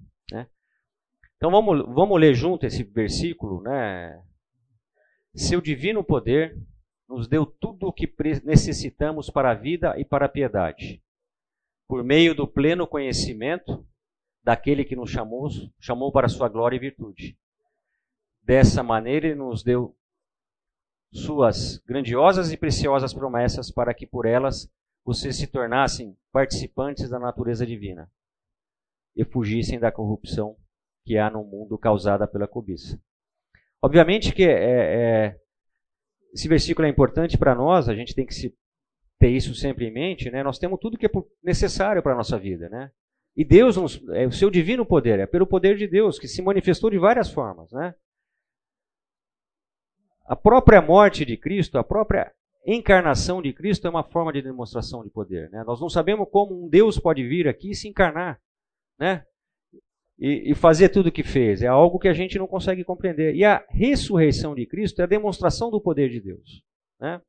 Então vamos, vamos ler junto esse versículo, né? Seu divino poder nos deu tudo o que necessitamos para a vida e para a piedade, por meio do pleno conhecimento daquele que nos chamou, chamou para sua glória e virtude. Dessa maneira, ele nos deu suas grandiosas e preciosas promessas para que por elas vocês se tornassem participantes da natureza divina e fugissem da corrupção que há no mundo causada pela cobiça. Obviamente que é, é, esse versículo é importante para nós, a gente tem que se, ter isso sempre em mente, né? Nós temos tudo que é necessário para a nossa vida, né? E Deus, nos, é o seu divino poder, é pelo poder de Deus, que se manifestou de várias formas, né? A própria morte de Cristo, a própria encarnação de Cristo é uma forma de demonstração de poder. Né? Nós não sabemos como um Deus pode vir aqui e se encarnar. Né? E, e fazer tudo o que fez. É algo que a gente não consegue compreender. E a ressurreição de Cristo é a demonstração do poder de Deus. Né?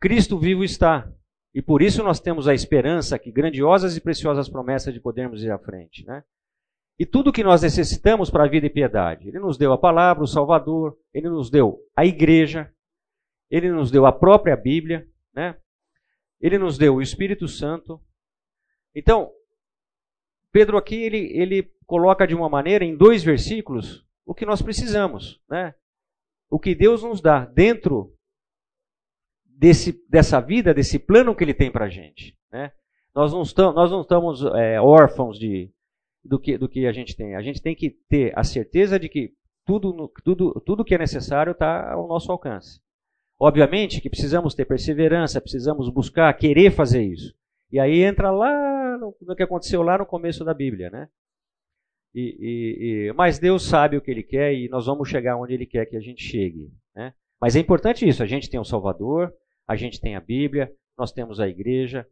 Cristo vivo está. E por isso nós temos a esperança que grandiosas e preciosas promessas de podermos ir à frente. Né? E tudo que nós necessitamos para a vida e piedade. Ele nos deu a palavra, o Salvador, ele nos deu a igreja, ele nos deu a própria Bíblia, né? ele nos deu o Espírito Santo. Então, Pedro aqui ele, ele coloca de uma maneira, em dois versículos, o que nós precisamos. Né? O que Deus nos dá dentro desse, dessa vida, desse plano que Ele tem para a gente. Né? Nós não estamos, nós não estamos é, órfãos de, do, que, do que a gente tem. A gente tem que ter a certeza de que tudo, tudo, tudo que é necessário está ao nosso alcance. Obviamente que precisamos ter perseverança, precisamos buscar, querer fazer isso. E aí entra lá no, no que aconteceu lá no começo da Bíblia, né? E, e, e, mas Deus sabe o que Ele quer e nós vamos chegar onde Ele quer que a gente chegue. Né? Mas é importante isso: a gente tem o Salvador, a gente tem a Bíblia, nós temos a igreja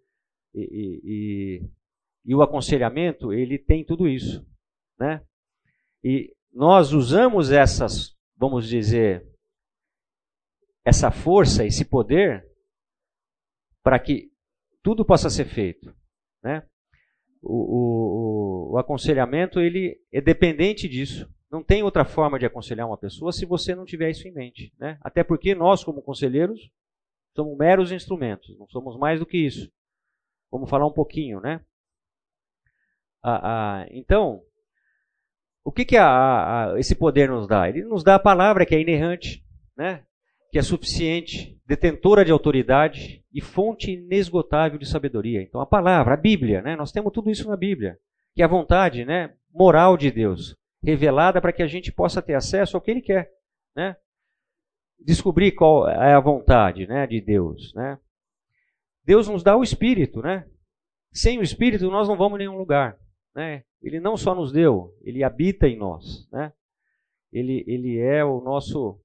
e, e o aconselhamento ele tem tudo isso, né? E nós usamos essas, vamos dizer, essa força, esse poder para que tudo possa ser feito. Né? O, o, o, aconselhamento ele é dependente disso. Não tem outra forma de aconselhar uma pessoa se você não tiver isso em mente. Né? Até porque nós, como conselheiros, somos meros instrumentos, não somos mais do que isso. Vamos falar um pouquinho, né? Ah, ah, então, o que, que a, a, esse poder nos dá? Ele nos dá a palavra que é inerrante, né? Que é suficiente, detentora de autoridade e fonte inesgotável de sabedoria. Então, a palavra, a Bíblia, né? nós temos tudo isso na Bíblia, que é a vontade né? moral de Deus, revelada para que a gente possa ter acesso ao que Ele quer. Né? Descobrir qual é a vontade né? de Deus. Né? Deus nos dá o Espírito. Né? Sem o Espírito, nós não vamos em nenhum lugar. Né? Ele não só nos deu, ele habita em nós. Né? Ele, ele é o nosso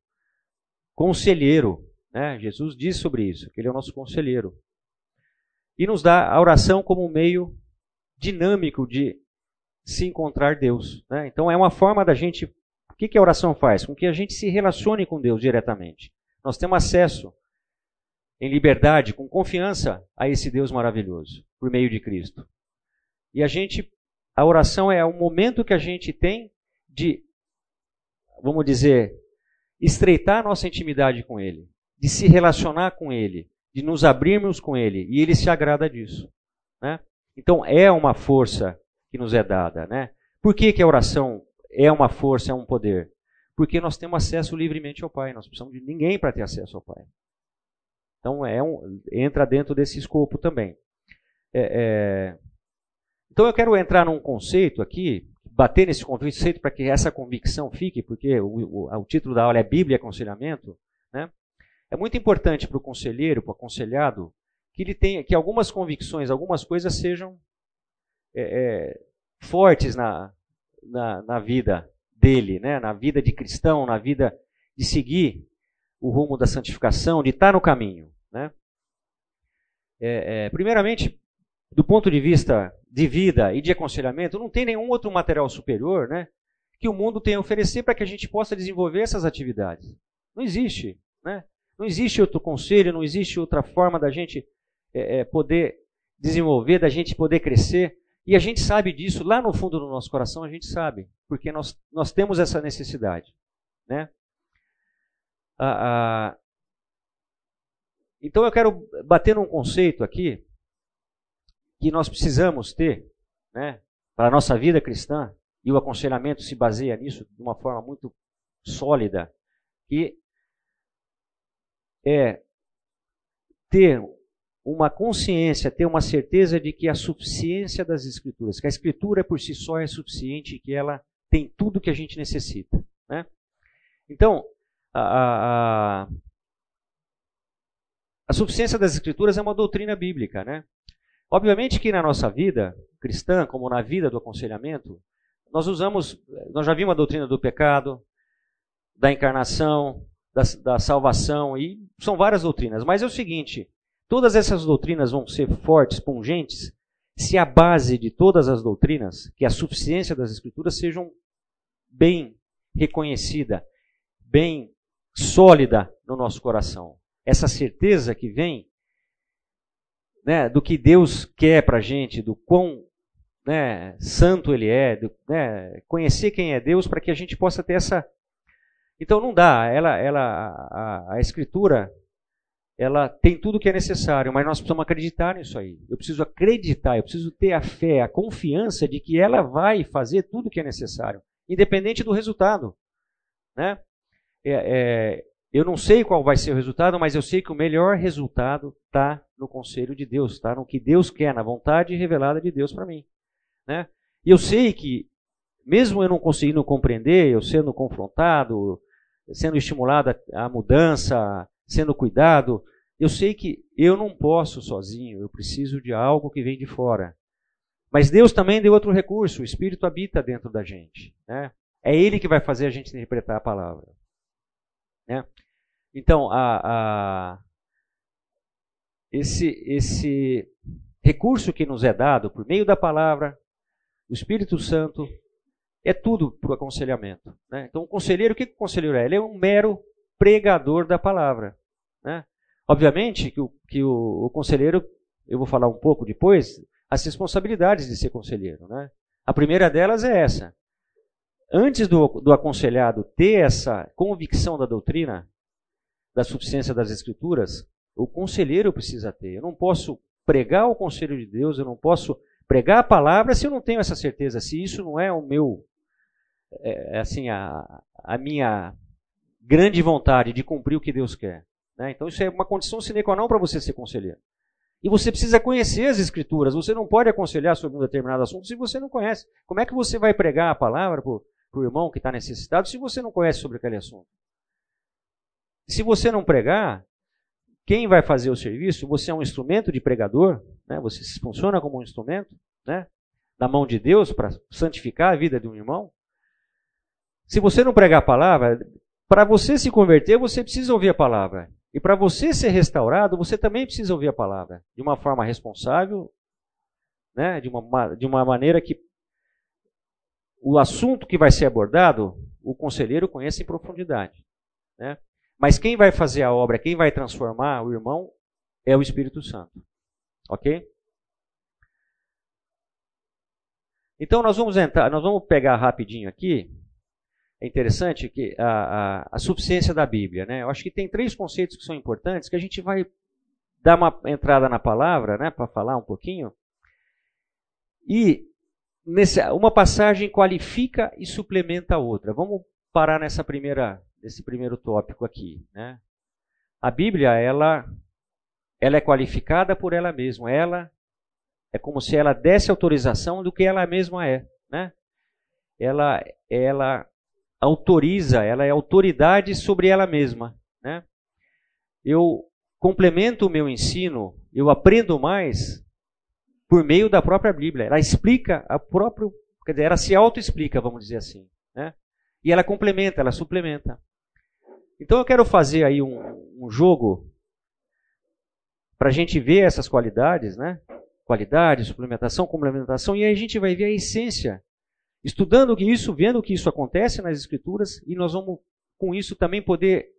conselheiro. Né? Jesus diz sobre isso, que ele é o nosso conselheiro. E nos dá a oração como um meio dinâmico de se encontrar Deus. Né? Então é uma forma da gente. O que, que a oração faz? Com que a gente se relacione com Deus diretamente. Nós temos acesso em liberdade, com confiança a esse Deus maravilhoso, por meio de Cristo. E a gente, a oração é o momento que a gente tem de, vamos dizer, estreitar nossa intimidade com Ele, de se relacionar com Ele, de nos abrirmos com Ele, e Ele se agrada disso. Né? Então é uma força que nos é dada. Né? Por que, que a oração é uma força, é um poder? Porque nós temos acesso livremente ao Pai, nós precisamos de ninguém para ter acesso ao Pai. Então é um, entra dentro desse escopo também. É, é... Então eu quero entrar num conceito aqui bater nesse conceito para que essa convicção fique, porque o, o, o, título da aula é Bíblia e Aconselhamento, né? é muito importante para o conselheiro, para o aconselhado, que ele tenha, que algumas convicções, algumas coisas sejam é, é, fortes na, na, na, vida dele, né? na vida de cristão, na vida de seguir o rumo da santificação, de estar no caminho. Né? É, é primeiramente, do ponto de vista de vida e de aconselhamento, não tem nenhum outro material superior, né? Que o mundo tem a oferecer para que a gente possa desenvolver essas atividades. Não existe, né? Não existe outro conselho, não existe outra forma da gente é, é, poder desenvolver, da gente poder crescer. E a gente sabe disso, lá no fundo do nosso coração a gente sabe, porque nós, nós temos essa necessidade. Né? Ah, ah, então eu quero bater num conceito aqui que nós precisamos ter né, para a nossa vida cristã, e o aconselhamento se baseia nisso de uma forma muito sólida, que é ter uma consciência, ter uma certeza de que a suficiência das Escrituras, que a Escritura por si só é suficiente e que ela tem tudo que a gente necessita. Né? Então, a, a, a suficiência das Escrituras é uma doutrina bíblica. Né? Obviamente que na nossa vida cristã, como na vida do aconselhamento, nós usamos, nós já vimos a doutrina do pecado, da encarnação, da, da salvação, e são várias doutrinas. Mas é o seguinte: todas essas doutrinas vão ser fortes, pungentes, se a base de todas as doutrinas, que é a suficiência das Escrituras, sejam bem reconhecida, bem sólida no nosso coração. Essa certeza que vem né, do que Deus quer para a gente, do quão né, santo Ele é, do, né, conhecer quem é Deus para que a gente possa ter essa então não dá. Ela, ela, a, a, escritura, ela tem tudo o que é necessário, mas nós precisamos acreditar nisso aí. Eu preciso acreditar, eu preciso ter a fé, a confiança de que ela vai fazer tudo o que é necessário, independente do resultado, né? É, é, eu não sei qual vai ser o resultado, mas eu sei que o melhor resultado está no conselho de Deus, está no que Deus quer, na vontade revelada de Deus para mim. Né? E eu sei que, mesmo eu não conseguindo compreender, eu sendo confrontado, sendo estimulado à mudança, sendo cuidado, eu sei que eu não posso sozinho, eu preciso de algo que vem de fora. Mas Deus também deu outro recurso, o Espírito habita dentro da gente. Né? É Ele que vai fazer a gente interpretar a palavra. Né? Então, a, a, esse, esse recurso que nos é dado por meio da palavra, o Espírito Santo, é tudo para o aconselhamento. Né? Então, o conselheiro, o que, que o conselheiro é? Ele é um mero pregador da palavra. Né? Obviamente que, o, que o, o, conselheiro, eu vou falar um pouco depois, as responsabilidades de ser conselheiro. Né? A primeira delas é essa. Antes do, do aconselhado ter essa convicção da doutrina, da suficiência das escrituras, o conselheiro precisa ter. Eu não posso pregar o conselho de Deus, eu não posso pregar a palavra se eu não tenho essa certeza, se isso não é o meu é, é, assim, a, a minha grande vontade de cumprir o que Deus quer. Né? Então isso é uma condição sine qua non para você ser conselheiro. E você precisa conhecer as escrituras. Você não pode aconselhar sobre um determinado assunto se você não conhece. Como é que você vai pregar a palavra para o irmão que está necessitado se você não conhece sobre aquele assunto? Se você não pregar, quem vai fazer o serviço? Você é um instrumento de pregador, né? você funciona como um instrumento né? na mão de Deus para santificar a vida de um irmão. Se você não pregar a palavra, para você se converter, você precisa ouvir a palavra. E para você ser restaurado, você também precisa ouvir a palavra. De uma forma responsável, né? de, uma, de uma maneira que o assunto que vai ser abordado, o conselheiro conhece em profundidade. Né? Mas quem vai fazer a obra, quem vai transformar o irmão, é o Espírito Santo. Ok? Então nós vamos entrar, nós vamos pegar rapidinho aqui é interessante que a, a, a, suficiência da Bíblia, né? Eu acho que tem três conceitos que são importantes que a gente vai dar uma entrada na palavra, né, para falar um pouquinho. E nesse, uma passagem qualifica e suplementa a outra. Vamos parar nessa primeira, nesse primeiro tópico aqui, né? A Bíblia, ela, ela é qualificada por ela mesma. Ela é como se ela desse autorização do que ela mesma é, né? Ela, ela autoriza, ela é autoridade sobre ela mesma. Né? Eu complemento o meu ensino, eu aprendo mais por meio da própria Bíblia. Ela explica a próprio, quer dizer, ela se auto-explica, vamos dizer assim. Né? E ela complementa, ela suplementa. Então eu quero fazer aí um, um jogo para a gente ver essas qualidades, né? qualidade, suplementação, complementação, e aí a gente vai ver a essência. Estudando isso, vendo que isso acontece nas escrituras, e nós vamos, com isso, também poder,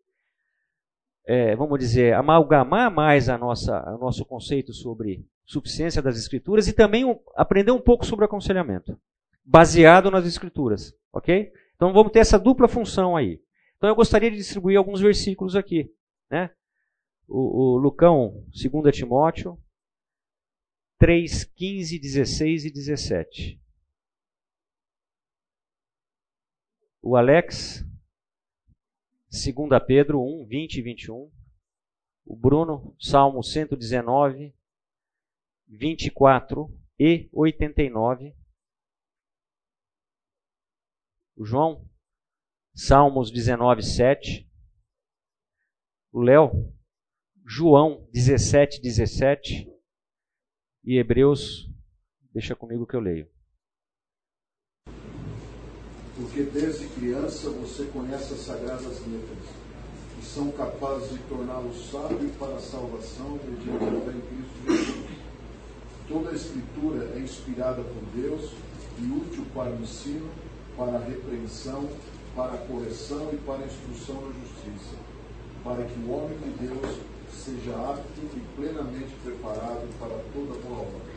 é, vamos dizer, amalgamar mais a nossa, o nosso conceito sobre suficiência das escrituras e também aprender um pouco sobre aconselhamento, baseado nas escrituras, ok? Então vamos ter essa dupla função aí. Então eu gostaria de distribuir alguns versículos aqui, né? O, o Lucão, 2 Timóteo, 3, 15, 16 e 17. O Alex, 2 Pedro 1, 20 e 21. O Bruno, Salmo 119, 24 e 89. O João, Salmos 19, 7. O Léo, João 17, 17 e Hebreus, deixa comigo que eu leio. Porque desde criança você conhece as sagradas letras, que são capazes de torná-lo sábio para a salvação mediante a fé em Cristo Jesus. Toda a Escritura é inspirada por Deus e útil para o ensino, para a repreensão, para a correção e para a instrução na justiça, para que o homem de Deus seja apto e plenamente preparado para toda boa obra.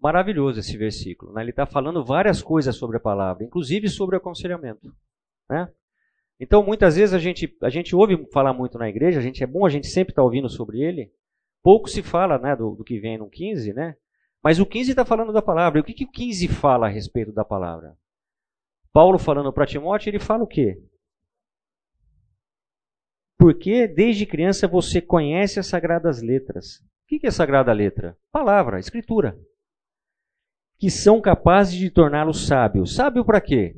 Maravilhoso esse versículo. Né? Ele está falando várias coisas sobre a palavra, inclusive sobre o aconselhamento. Né? Então, muitas vezes a gente, a gente ouve falar muito na igreja, a gente, é bom a gente sempre estar tá ouvindo sobre ele. Pouco se fala né, do, do que vem no 15, né? mas o 15 está falando da palavra. E o que, que o 15 fala a respeito da palavra? Paulo falando para Timóteo, ele fala o quê? Porque desde criança você conhece as sagradas letras. O que é sagrada letra? Palavra, escritura. Que são capazes de torná-lo sábio. Sábio para quê?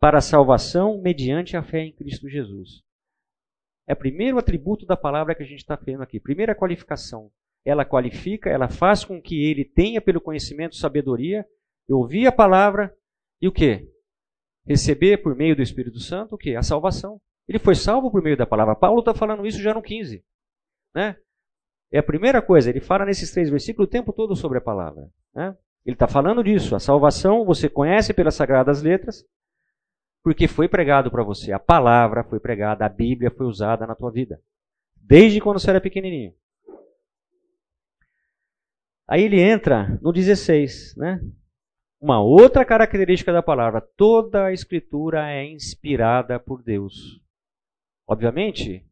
Para a salvação mediante a fé em Cristo Jesus. É o primeiro atributo da palavra que a gente está vendo aqui. Primeira qualificação. Ela qualifica, ela faz com que ele tenha pelo conhecimento sabedoria, ouvir a palavra e o quê? Receber por meio do Espírito Santo o quê? A salvação. Ele foi salvo por meio da palavra. Paulo está falando isso já no 15. Né? É a primeira coisa, ele fala nesses três versículos o tempo todo sobre a palavra. Né? Ele está falando disso. A salvação você conhece pelas sagradas letras, porque foi pregado para você. A palavra foi pregada, a Bíblia foi usada na tua vida. Desde quando você era pequenininho. Aí ele entra no 16, né? Uma outra característica da palavra: toda a escritura é inspirada por Deus. Obviamente,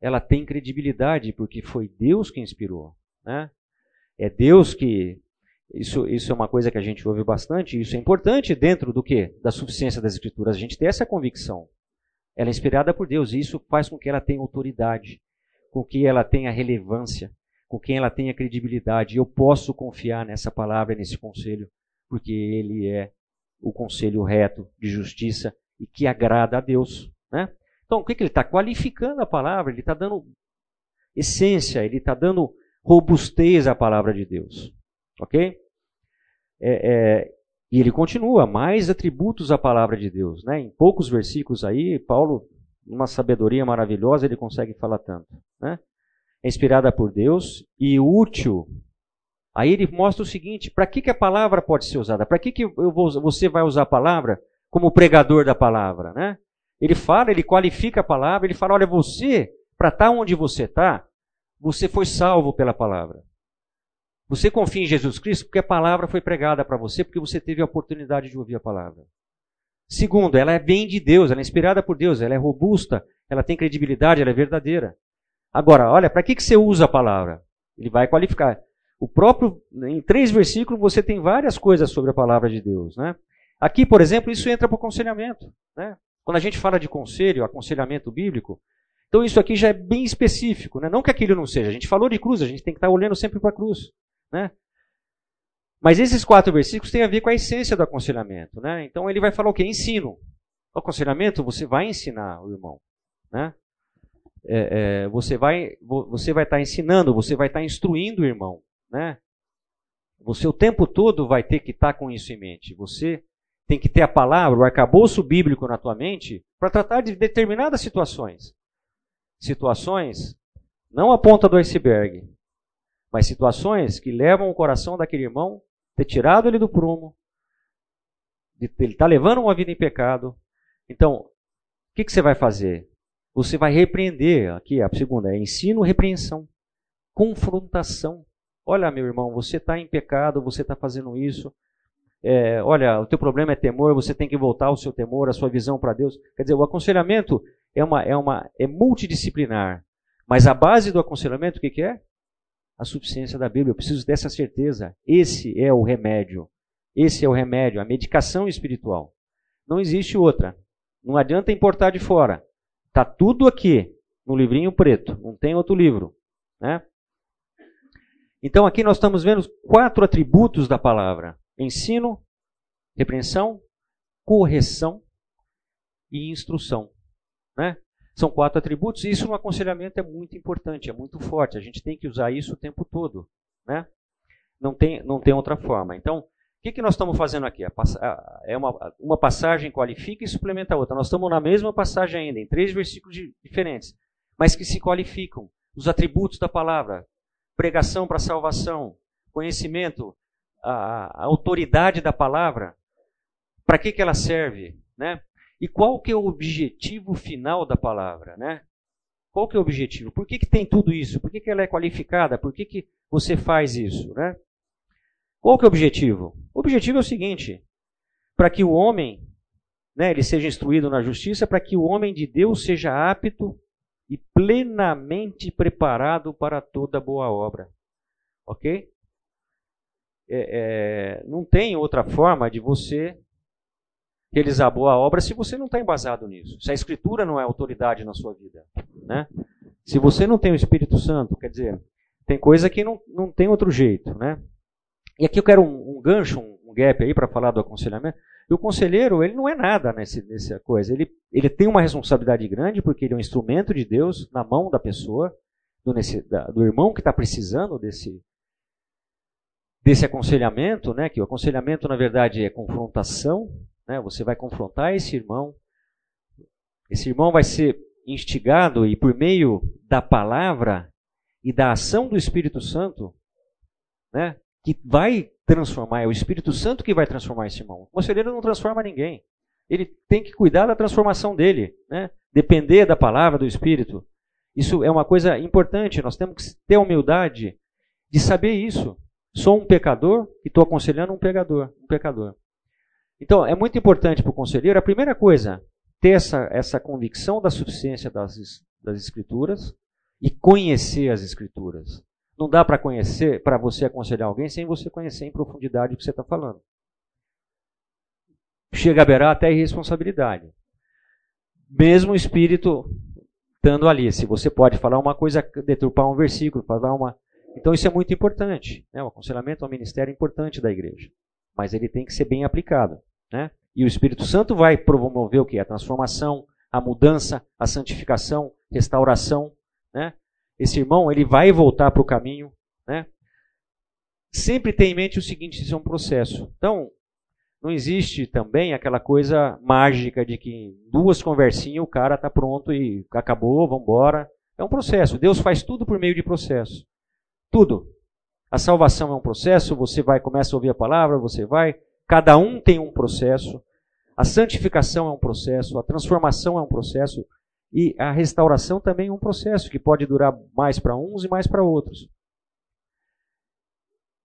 ela tem credibilidade porque foi Deus que inspirou. Né? É Deus que. Isso, isso é uma coisa que a gente ouve bastante, isso é importante dentro do que? Da suficiência das Escrituras. A gente tem essa convicção. Ela é inspirada por Deus e isso faz com que ela tenha autoridade, com que ela tenha relevância, com que ela tenha credibilidade. Eu posso confiar nessa palavra, nesse conselho, porque ele é o conselho reto de justiça e que agrada a Deus. Né? Então, o que, que ele está? Qualificando a palavra, ele está dando essência, ele está dando robustez à palavra de Deus. Ok? É, é, e ele continua, mais atributos à palavra de Deus. Né? Em poucos versículos aí, Paulo, numa sabedoria maravilhosa, ele consegue falar tanto. Né? É inspirada por Deus e útil. Aí ele mostra o seguinte: para que, que a palavra pode ser usada? Para que, que vou, você vai usar a palavra como pregador da palavra? Né? Ele fala, ele qualifica a palavra, ele fala: olha, você, para estar tá onde você está, você foi salvo pela palavra. Você confia em Jesus Cristo porque a palavra foi pregada para você, porque você teve a oportunidade de ouvir a palavra. Segundo, ela vem de Deus, ela é inspirada por Deus, ela é robusta, ela tem credibilidade, ela é verdadeira. Agora, olha, para que, que você usa a palavra? Ele vai qualificar. O próprio, em três versículos, você tem várias coisas sobre a palavra de Deus. Né? Aqui, por exemplo, isso entra para o aconselhamento. Né? Quando a gente fala de conselho, aconselhamento bíblico, então isso aqui já é bem específico, né? Não que aquilo não seja. A gente falou de cruz, a gente tem que estar olhando sempre para a cruz, né? Mas esses quatro versículos têm a ver com a essência do aconselhamento, né? Então ele vai falar o quê? Ensino. O aconselhamento você vai ensinar o irmão, né? É, é, você vai você vai estar ensinando, você vai estar instruindo o irmão, né? Você o tempo todo vai ter que estar com isso em mente. Você tem que ter a palavra, o arcabouço bíblico na tua mente para tratar de determinadas situações. Situações, não a ponta do iceberg, mas situações que levam o coração daquele irmão ter tirado ele do prumo, de, ele está levando uma vida em pecado. Então, o que, que você vai fazer? Você vai repreender, aqui a segunda é ensino, repreensão, confrontação. Olha, meu irmão, você está em pecado, você está fazendo isso. É, olha, o teu problema é temor, você tem que voltar o seu temor, a sua visão para Deus. Quer dizer, o aconselhamento é uma é uma é multidisciplinar, mas a base do aconselhamento o que, que é? A suficiência da Bíblia. Eu preciso dessa certeza. Esse é o remédio. Esse é o remédio, a medicação espiritual. Não existe outra. Não adianta importar de fora. Está tudo aqui no livrinho preto. Não tem outro livro, né? Então aqui nós estamos vendo quatro atributos da palavra: ensino, repreensão, correção e instrução. Né? São quatro atributos, e isso no aconselhamento é muito importante, é muito forte. A gente tem que usar isso o tempo todo. Né? Não, tem, não tem outra forma. Então, o que, que nós estamos fazendo aqui? É uma, uma passagem qualifica e suplementa a outra. Nós estamos na mesma passagem ainda, em três versículos diferentes, mas que se qualificam. Os atributos da palavra, pregação para salvação, conhecimento, a, a, autoridade da palavra, para que, que ela serve, né? E qual que é o objetivo final da palavra, né? Qual que é o objetivo? Por que, que tem tudo isso? Por que, que ela é qualificada? Por que, que você faz isso, né? Qual que é o objetivo? O objetivo é o seguinte: para que o homem, né, ele seja instruído na justiça, para que o homem de Deus seja apto e plenamente preparado para toda boa obra. Ok? É, é, não tem outra forma de você realizar boa obra se você não está embasado nisso. Se a Escritura não é autoridade na sua vida. Né? Se você não tem o Espírito Santo, quer dizer, tem coisa que não, não tem outro jeito. Né? E aqui eu quero um, um gancho, um, um gap aí para falar do aconselhamento. E o conselheiro, ele não é nada nesse, nessa coisa. Ele, ele tem uma responsabilidade grande, porque ele é um instrumento de Deus na mão da pessoa, do, nesse, da, do irmão que está precisando desse, desse aconselhamento, né? que o aconselhamento, na verdade, é confrontação. Né? Você vai confrontar esse irmão. Esse irmão vai ser instigado e, por meio da palavra e da ação do Espírito Santo, né? Que vai transformar, é o Espírito Santo que vai transformar esse irmão. O conselheiro não transforma ninguém. Ele tem que cuidar da transformação dele, né? depender da palavra do Espírito. Isso é uma coisa importante, nós temos que ter a humildade de saber isso. Sou um pecador e estou aconselhando um pecador, um pecador. Então, é muito importante para o conselheiro, a primeira coisa, ter essa, essa convicção da suficiência das, das Escrituras e conhecer as Escrituras. Não dá para conhecer, para você aconselhar alguém sem você conhecer em profundidade o que você está falando. Chega a beirar até irresponsabilidade. Mesmo o espírito estando ali, se você pode falar uma coisa, deturpar um versículo, falar uma. Então isso é muito importante. Né? O aconselhamento é um ministério importante da igreja. Mas ele tem que ser bem aplicado. Né? E o Espírito Santo vai promover o que? A transformação, a mudança, a santificação, restauração. Né? Esse irmão ele vai voltar para o caminho, né? Sempre tem em mente o seguinte, isso é um processo. Então, não existe também aquela coisa mágica de que duas conversinhas o cara está pronto e acabou, vamos embora. É um processo. Deus faz tudo por meio de processo. Tudo. A salvação é um processo, você vai, começa a ouvir a palavra, você vai. Cada um tem um processo. A santificação é um processo, a transformação é um processo. E a restauração também é um processo que pode durar mais para uns e mais para outros.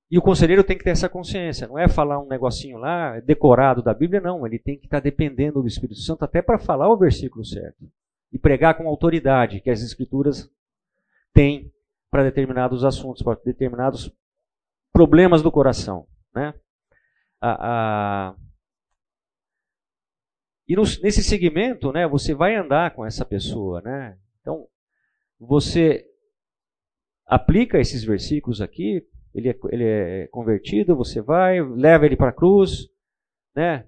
E o conselheiro tem que ter essa consciência, não é falar um negocinho lá, decorado da Bíblia, não. Ele tem que estar dependendo do Espírito Santo até para falar o versículo certo. E pregar com autoridade que as Escrituras têm para determinados assuntos, para determinados problemas do coração. Né? A, a, e no, nesse segmento, né, você vai andar com essa pessoa, né? Então, você aplica esses versículos aqui, ele é, ele é convertido, você vai, leva ele para a cruz, né?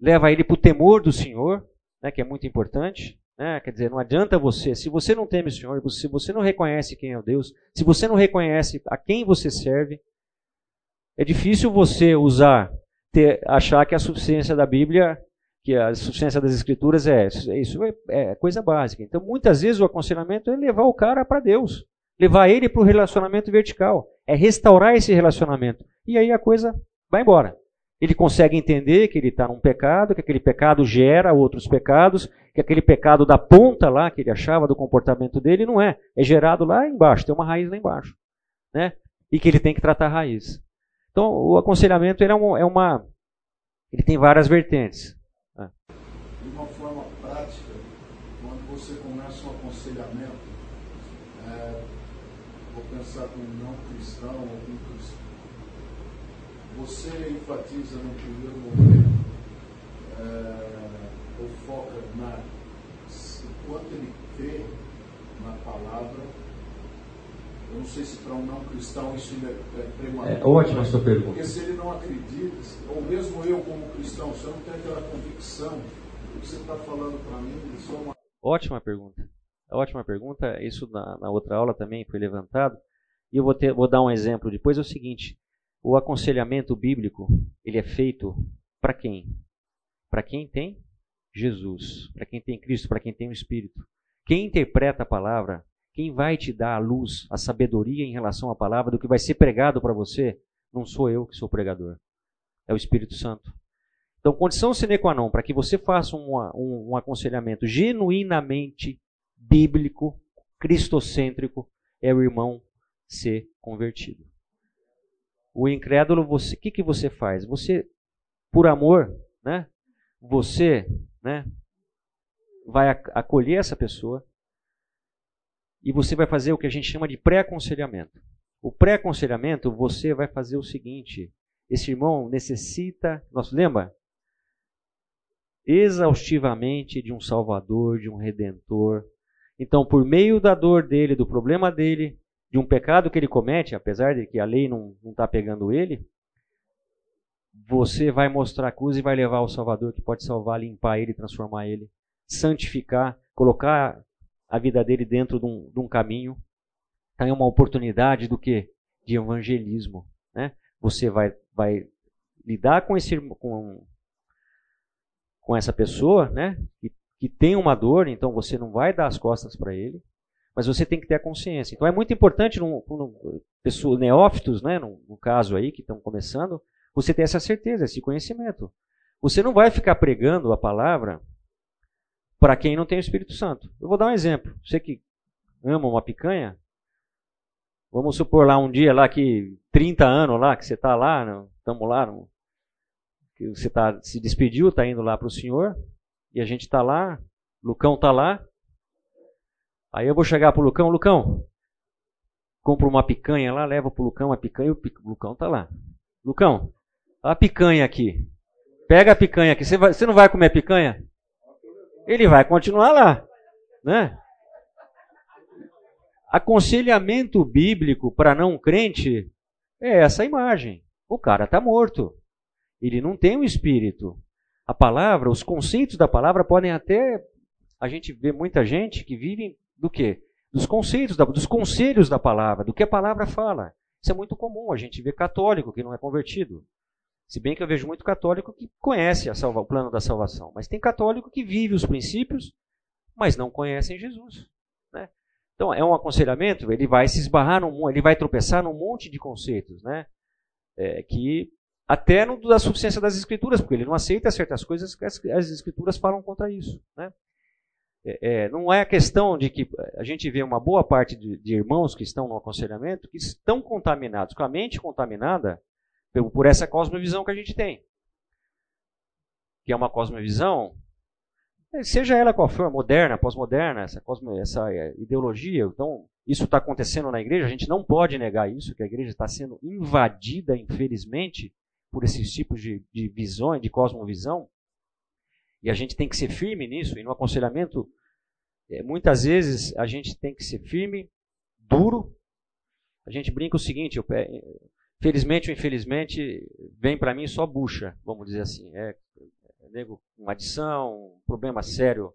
Leva ele para o temor do Senhor, né, que é muito importante. Né? Quer dizer, não adianta você, se você não teme o Senhor, se você não reconhece quem é o Deus, se você não reconhece a quem você serve, é difícil você usar, ter, achar que a suficiência da Bíblia que a suficiência das escrituras é isso é, é coisa básica. Então, muitas vezes o aconselhamento é levar o cara para Deus. levar ele para o relacionamento vertical, é restaurar esse relacionamento. E aí a coisa vai embora. Ele consegue entender que ele está num pecado, que aquele pecado gera outros pecados, que aquele pecado da ponta lá que ele achava do comportamento dele não é. É gerado lá embaixo, tem uma raiz lá embaixo. Né? E que ele tem que tratar a raiz. Então, o aconselhamento é, uma, é uma ele tem várias vertentes. Né? De uma forma prática, quando você começa um aconselhamento, é, vou pensar com um não cristão ou com cristão, você enfatiza no primeiro momento, é, ou foca na quanto ele crê na palavra eu não sei se para um não cristão isso ainda é prematuro. É ótima a sua pergunta. Porque se ele não acredita, ou mesmo eu como cristão, se eu não tenho aquela convicção, o que você está falando para mim, isso é uma... Ótima pergunta. Ótima pergunta. Isso na, na, outra aula também foi levantado. E eu vou, ter, vou dar um exemplo depois. É o seguinte: o aconselhamento bíblico ele é feito para quem? Para quem tem Jesus, para quem tem Cristo, para quem tem o Espírito. Quem interpreta a palavra quem vai te dar a luz, a sabedoria em relação à palavra do que vai ser pregado para você, não sou eu que sou pregador. É o Espírito Santo. Então, condição sine qua non para que você faça um, um, aconselhamento genuinamente bíblico, cristocêntrico, é o irmão ser convertido. O incrédulo, o que, que você faz? Você, por amor, né? Você, né? Vai acolher essa pessoa, e você vai fazer o que a gente chama de pré-aconselhamento. O pré-aconselhamento, você vai fazer o seguinte: esse irmão necessita, nós lembra? Exaustivamente de um Salvador, de um Redentor. Então, por meio da dor dele, do problema dele, de um pecado que ele comete, apesar de que a lei não está pegando ele, você vai mostrar a cruz e vai levar o Salvador que pode salvar, limpar ele, transformar ele, santificar, colocar a vida dele dentro de um, de um caminho. Então é uma oportunidade do que? De evangelismo. Né? Você vai, vai lidar com, esse, com, com essa pessoa né? que, que tem uma dor, então você não vai dar as costas para ele, mas você tem que ter a consciência. Então é muito importante, no, no pessoas neófitos, né? no, no caso aí, que estão começando, você ter essa certeza, esse conhecimento. Você não vai ficar pregando a palavra para quem não tem o Espírito Santo. Eu vou dar um exemplo. Você que ama uma picanha, vamos supor lá um dia lá que 30 anos lá que você está lá, estamos lá, no, que você tá, se despediu, está indo lá para o Senhor, e a gente está lá, Lucão está lá. Aí eu vou chegar para o Lucão, Lucão, compro uma picanha lá, levo para o Lucão a picanha e o Lucão está lá. Lucão, a picanha aqui. Pega a picanha aqui. Você, você não vai comer picanha? Ele vai continuar lá, né? Aconselhamento bíblico para não crente é essa imagem. O cara está morto. Ele não tem o um espírito. A palavra, os conceitos da palavra podem até. A gente vê muita gente que vive do quê? Dos conceitos, dos conselhos da palavra, do que a palavra fala. Isso é muito comum. A gente vê católico que não é convertido. Se bem que eu vejo muito católico que conhece salva, o plano da salvação, mas tem católico que vive os princípios, mas não conhecem Jesus. Né? Então é um aconselhamento, ele vai se esbarrar, num, ele vai tropeçar num monte de conceitos, né? É, que até no da suficiência das escrituras, porque ele não aceita certas coisas que as, as escrituras falam contra isso. Né? É, é, não é a questão de que a gente vê uma boa parte de, de irmãos que estão no aconselhamento que estão contaminados, com a mente contaminada por essa cosmovisão que a gente tem. Que é uma cosmovisão, seja ela qual for, moderna, pós-moderna, essa, cosmo, essa é, ideologia. Então, isso está acontecendo na igreja, a gente não pode negar isso, que a igreja está sendo invadida, infelizmente, por esses tipos de, de visões, de cosmovisão. E a gente tem que ser firme nisso, e no aconselhamento, é, muitas vezes a gente tem que ser firme, duro. A gente brinca o seguinte, eu, Felizmente ou infelizmente, vem para mim só bucha, vamos dizer assim. É, é nego com adição, um problema sério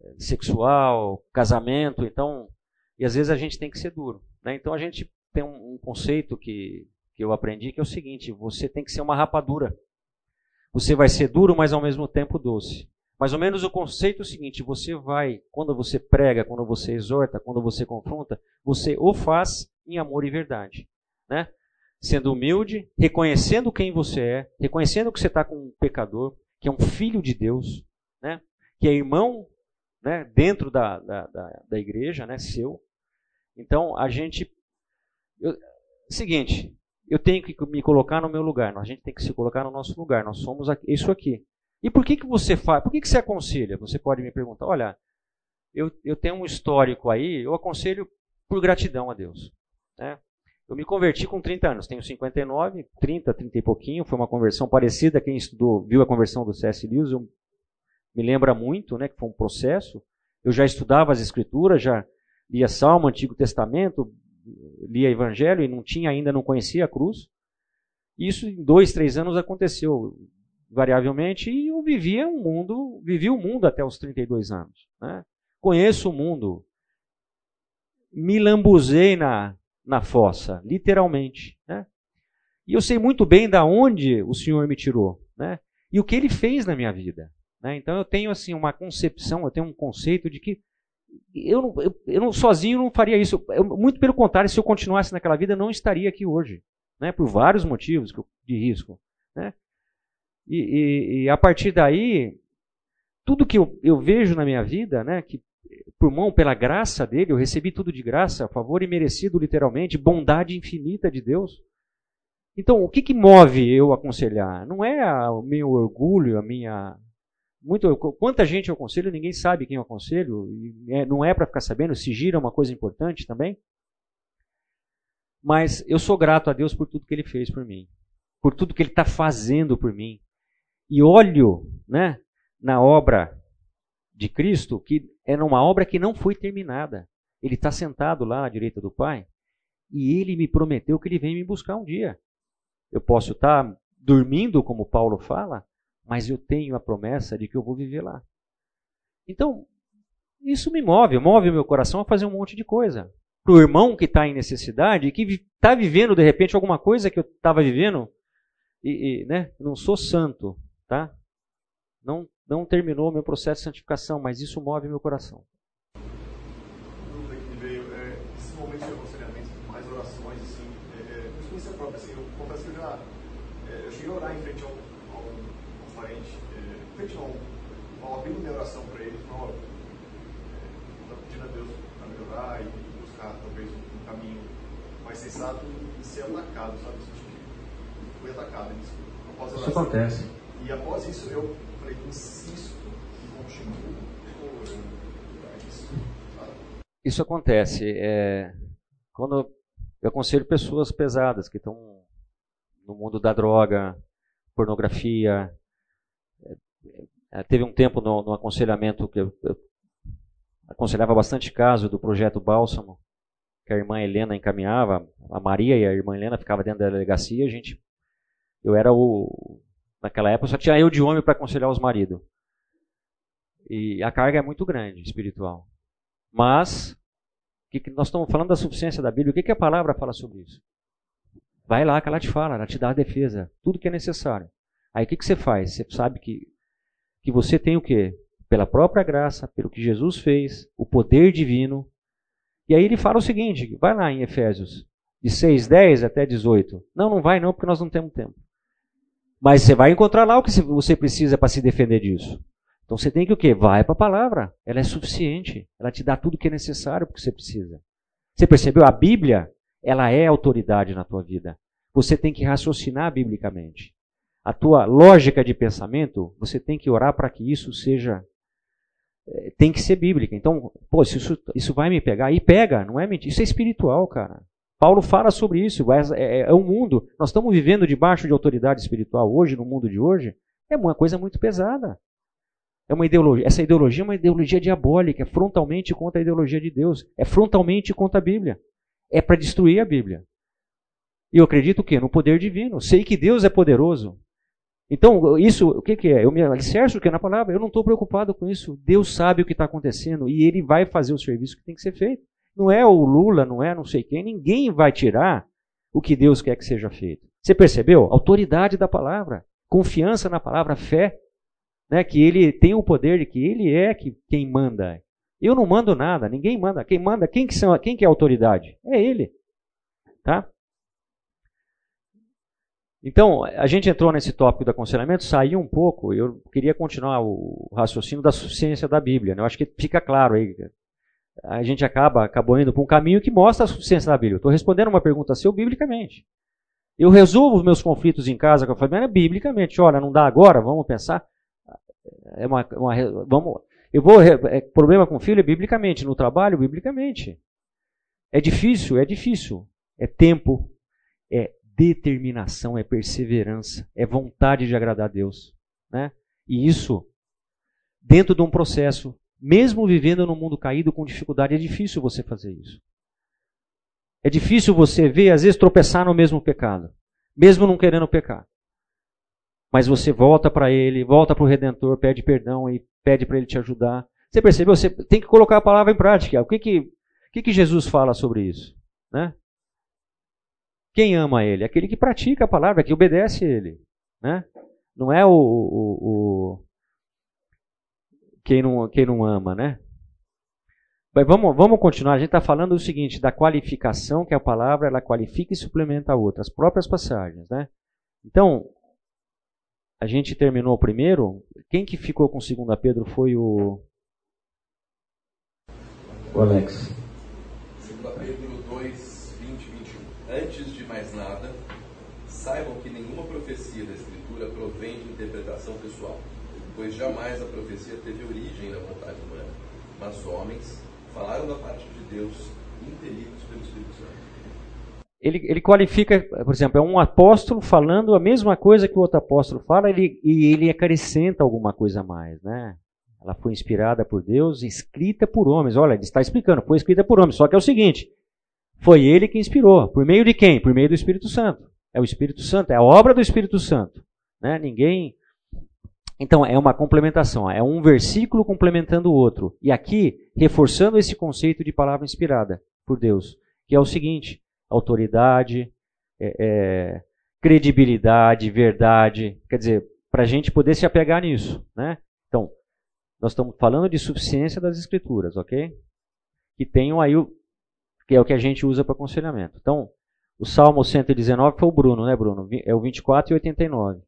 é, sexual, casamento, então, e às vezes a gente tem que ser duro. Né? Então a gente tem um, um conceito que, que eu aprendi que é o seguinte: você tem que ser uma rapadura. Você vai ser duro, mas ao mesmo tempo doce. Mais ou menos o conceito é o seguinte: você vai, quando você prega, quando você exorta, quando você confronta, você o faz em amor e verdade. Né? Sendo humilde, reconhecendo quem você é, reconhecendo que você está com um pecador, que é um filho de Deus, né? que é irmão né? dentro da, da, da, da igreja, né? seu. Então, a gente. Eu, seguinte, eu tenho que me colocar no meu lugar, a gente tem que se colocar no nosso lugar, nós somos isso aqui. E por que, que você faz? Por que, que você aconselha? Você pode me perguntar, olha, eu, eu tenho um histórico aí, eu aconselho por gratidão a Deus. Né? Eu me converti com 30 anos, tenho 59, 30, 30 e pouquinho, foi uma conversão parecida, quem estudou, viu a conversão do C.S. Lewis, eu, me lembra muito, né, que foi um processo. Eu já estudava as escrituras, já lia Salmo, Antigo Testamento, lia Evangelho e não tinha ainda, não conhecia a cruz. Isso em dois, três anos aconteceu variavelmente e eu vivia um mundo, vivi o um mundo até os 32 anos. Né? Conheço o mundo, me lambuzei na, na fossa, literalmente. Né? E eu sei muito bem da onde o Senhor me tirou, né? E o que Ele fez na minha vida. Né? Então eu tenho assim uma concepção, eu tenho um conceito de que eu, não, eu, eu não, sozinho não faria isso. Eu, muito pelo contrário, se eu continuasse naquela vida, eu não estaria aqui hoje. Né? Por vários motivos de risco. Né? E, e, e, a partir daí, tudo que eu, eu vejo na minha vida, né, que por mão, pela graça dele, eu recebi tudo de graça, favor imerecido literalmente, bondade infinita de Deus. Então, o que, que move eu aconselhar? Não é o meu orgulho, a minha muito, quanta gente eu aconselho, ninguém sabe quem eu aconselho, e é, não é para ficar sabendo, se gira é uma coisa importante também. Mas eu sou grato a Deus por tudo que Ele fez por mim, por tudo que Ele está fazendo por mim. E olho né, na obra de Cristo, que é uma obra que não foi terminada. Ele está sentado lá à direita do Pai, e Ele me prometeu que Ele vem me buscar um dia. Eu posso estar tá dormindo, como Paulo fala, mas eu tenho a promessa de que eu vou viver lá. Então, isso me move, move o meu coração a fazer um monte de coisa. Para o irmão que está em necessidade, que está vivendo de repente alguma coisa que eu estava vivendo, e, e, né, não sou santo, tá? Não, não terminou o meu processo de santificação, mas isso move meu coração. Dúvida que me veio, é, esses momentos de aconselhamento, mais orações, assim, é, é, experiência própria, assim, eu confesso que eu já é, eu cheguei a orar em frente a um parente, é, frente não, mal abrindo minha oração para ele, falou, estou é, pedindo a Deus para melhorar e buscar talvez um caminho mais sensato e ser atacado, sabe? Fui atacado. Após isso acontece. E após isso eu falei, insisto e continuo. Isso acontece. É, quando eu aconselho pessoas pesadas que estão no mundo da droga, pornografia, é, teve um tempo no, no aconselhamento que eu, eu, aconselhava bastante caso do projeto Bálsamo, que a irmã Helena encaminhava, a Maria e a irmã Helena ficavam dentro da delegacia, a gente, eu era o, naquela época só tinha eu de homem para aconselhar os maridos. E a carga é muito grande, espiritual. Mas, que, que nós estamos falando da suficiência da Bíblia, o que, que a palavra fala sobre isso? Vai lá que ela te fala, ela te dá a defesa, tudo que é necessário. Aí o que, que você faz? Você sabe que, que você tem o quê? Pela própria graça, pelo que Jesus fez, o poder divino. E aí ele fala o seguinte, vai lá em Efésios, de 6, 10 até 18. Não, não vai não, porque nós não temos tempo. Mas você vai encontrar lá o que você precisa para se defender disso. Então você tem que o quê? Vai para a palavra. Ela é suficiente. Ela te dá tudo o que é necessário porque você precisa. Você percebeu? A Bíblia, ela é autoridade na tua vida. Você tem que raciocinar biblicamente a tua lógica de pensamento, você tem que orar para que isso seja eh, tem que ser bíblica. Então, pô, isso, isso vai me pegar. E pega, não é mentira. Isso é espiritual, cara. Paulo fala sobre isso. É, é, é um mundo. Nós estamos vivendo debaixo de autoridade espiritual hoje, no mundo de hoje. É uma coisa muito pesada. É uma ideologia. Essa ideologia é uma ideologia diabólica. É frontalmente contra a ideologia de Deus. É frontalmente contra a Bíblia. É para destruir a Bíblia. E eu acredito o quê? No poder divino. Sei que Deus é poderoso. Então, isso, o que, que é? Eu me alicerço que é na palavra, eu não estou preocupado com isso. Deus sabe o que está acontecendo e Ele vai fazer o serviço que tem que ser feito. Não é o Lula, não é não sei quem, ninguém vai tirar o que Deus quer que seja feito. Você percebeu? Autoridade da palavra, confiança na palavra, fé. né, que ele tem o poder de que ele é que, quem manda. Eu não mando nada, ninguém manda. Quem manda, quem que, são, quem que é a autoridade? É ele. Tá? Então, a gente entrou nesse tópico do aconselhamento, saiu um pouco, eu queria continuar o raciocínio da suficiência da Bíblia. Né? Eu acho que fica claro aí. A gente acaba acabou indo para um caminho que mostra a suficiência da Bíblia. Estou respondendo uma pergunta seu biblicamente. Eu resolvo os meus conflitos em casa com a família biblicamente. Olha, não dá agora, vamos pensar. É uma, uma vamos, eu vou é, problema com o filho é biblicamente, no trabalho biblicamente. É difícil, é difícil. É tempo, é determinação, é perseverança, é vontade de agradar a Deus. Né? E isso, dentro de um processo, mesmo vivendo num mundo caído com dificuldade, é difícil você fazer isso. É difícil você ver, às vezes, tropeçar no mesmo pecado, mesmo não querendo pecar. Mas você volta para Ele, volta para o Redentor, pede perdão e pede para Ele te ajudar. Você percebeu? Você tem que colocar a palavra em prática. O que, que, o que, que Jesus fala sobre isso? Né? Quem ama ele? Aquele que pratica a palavra, que obedece a ele. Né? Não é o, o, o, quem, não, quem não ama, né? Mas vamos, vamos continuar. A gente está falando o seguinte, da qualificação, que a palavra ela qualifica e suplementa a outra, as próprias passagens. Né? Então, a gente terminou o primeiro. Quem que ficou com 2 Pedro foi o. O Alex. 2 Pedro 2, 20 21. Antes de mais nada, saibam que nenhuma profecia da Escritura provém de interpretação pessoal, pois jamais a profecia teve origem na vontade humana, mas homens falaram da parte de Deus, impelidos pelo Espírito Santo. Ele, ele qualifica, por exemplo, é um apóstolo falando a mesma coisa que o outro apóstolo fala ele, e ele acrescenta alguma coisa a mais, né? Ela foi inspirada por Deus, escrita por homens. Olha, ele está explicando, foi escrita por homens. Só que é o seguinte: foi ele que inspirou. Por meio de quem? Por meio do Espírito Santo. É o Espírito Santo, é a obra do Espírito Santo. Né? Ninguém então, é uma complementação, é um versículo complementando o outro. E aqui, reforçando esse conceito de palavra inspirada por Deus, que é o seguinte: autoridade, é, é, credibilidade, verdade. Quer dizer, para a gente poder se apegar nisso. Né? Então, nós estamos falando de suficiência das Escrituras, ok? Que tenham aí o. que é o que a gente usa para aconselhamento. Então, o Salmo 119 foi o Bruno, né, Bruno? É o 24 e 89.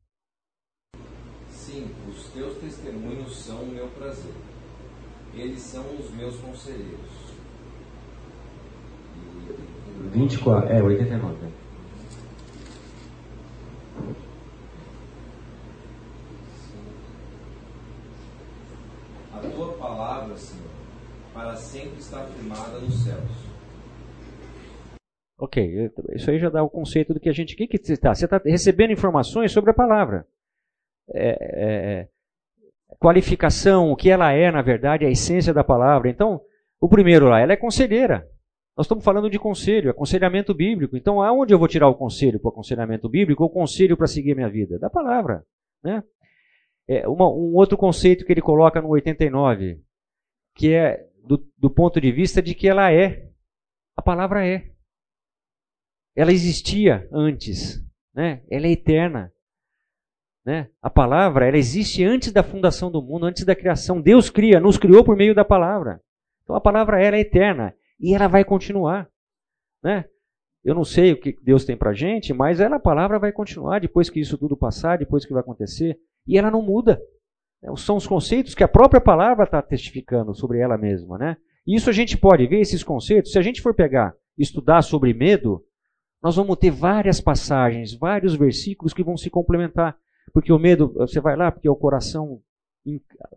Eles são os meus conselheiros. 24, é, 89. A tua palavra, Senhor, para sempre está firmada nos céus. Ok, isso aí já dá o conceito do que a gente. O que, que você está? Você está recebendo informações sobre a palavra. É, é, qualificação, o que ela é, na verdade, a essência da palavra. Então, o primeiro lá, ela é conselheira. Nós estamos falando de conselho, aconselhamento bíblico. Então, aonde eu vou tirar o conselho para o aconselhamento bíblico ou conselho para seguir a minha vida? Da palavra. Né? É uma, um outro conceito que ele coloca no 89, que é do, do ponto de vista de que ela é. A palavra é. Ela existia antes. Né? Ela é eterna. Né? A palavra, ela existe antes da fundação do mundo, antes da criação. Deus cria, nos criou por meio da palavra. Então a palavra ela é eterna e ela vai continuar. Né? Eu não sei o que Deus tem para gente, mas ela, a palavra vai continuar depois que isso tudo passar, depois que vai acontecer. E ela não muda. São os conceitos que a própria palavra está testificando sobre ela mesma. Né? E isso a gente pode ver, esses conceitos, se a gente for pegar estudar sobre medo, nós vamos ter várias passagens, vários versículos que vão se complementar. Porque o medo, você vai lá, porque o coração,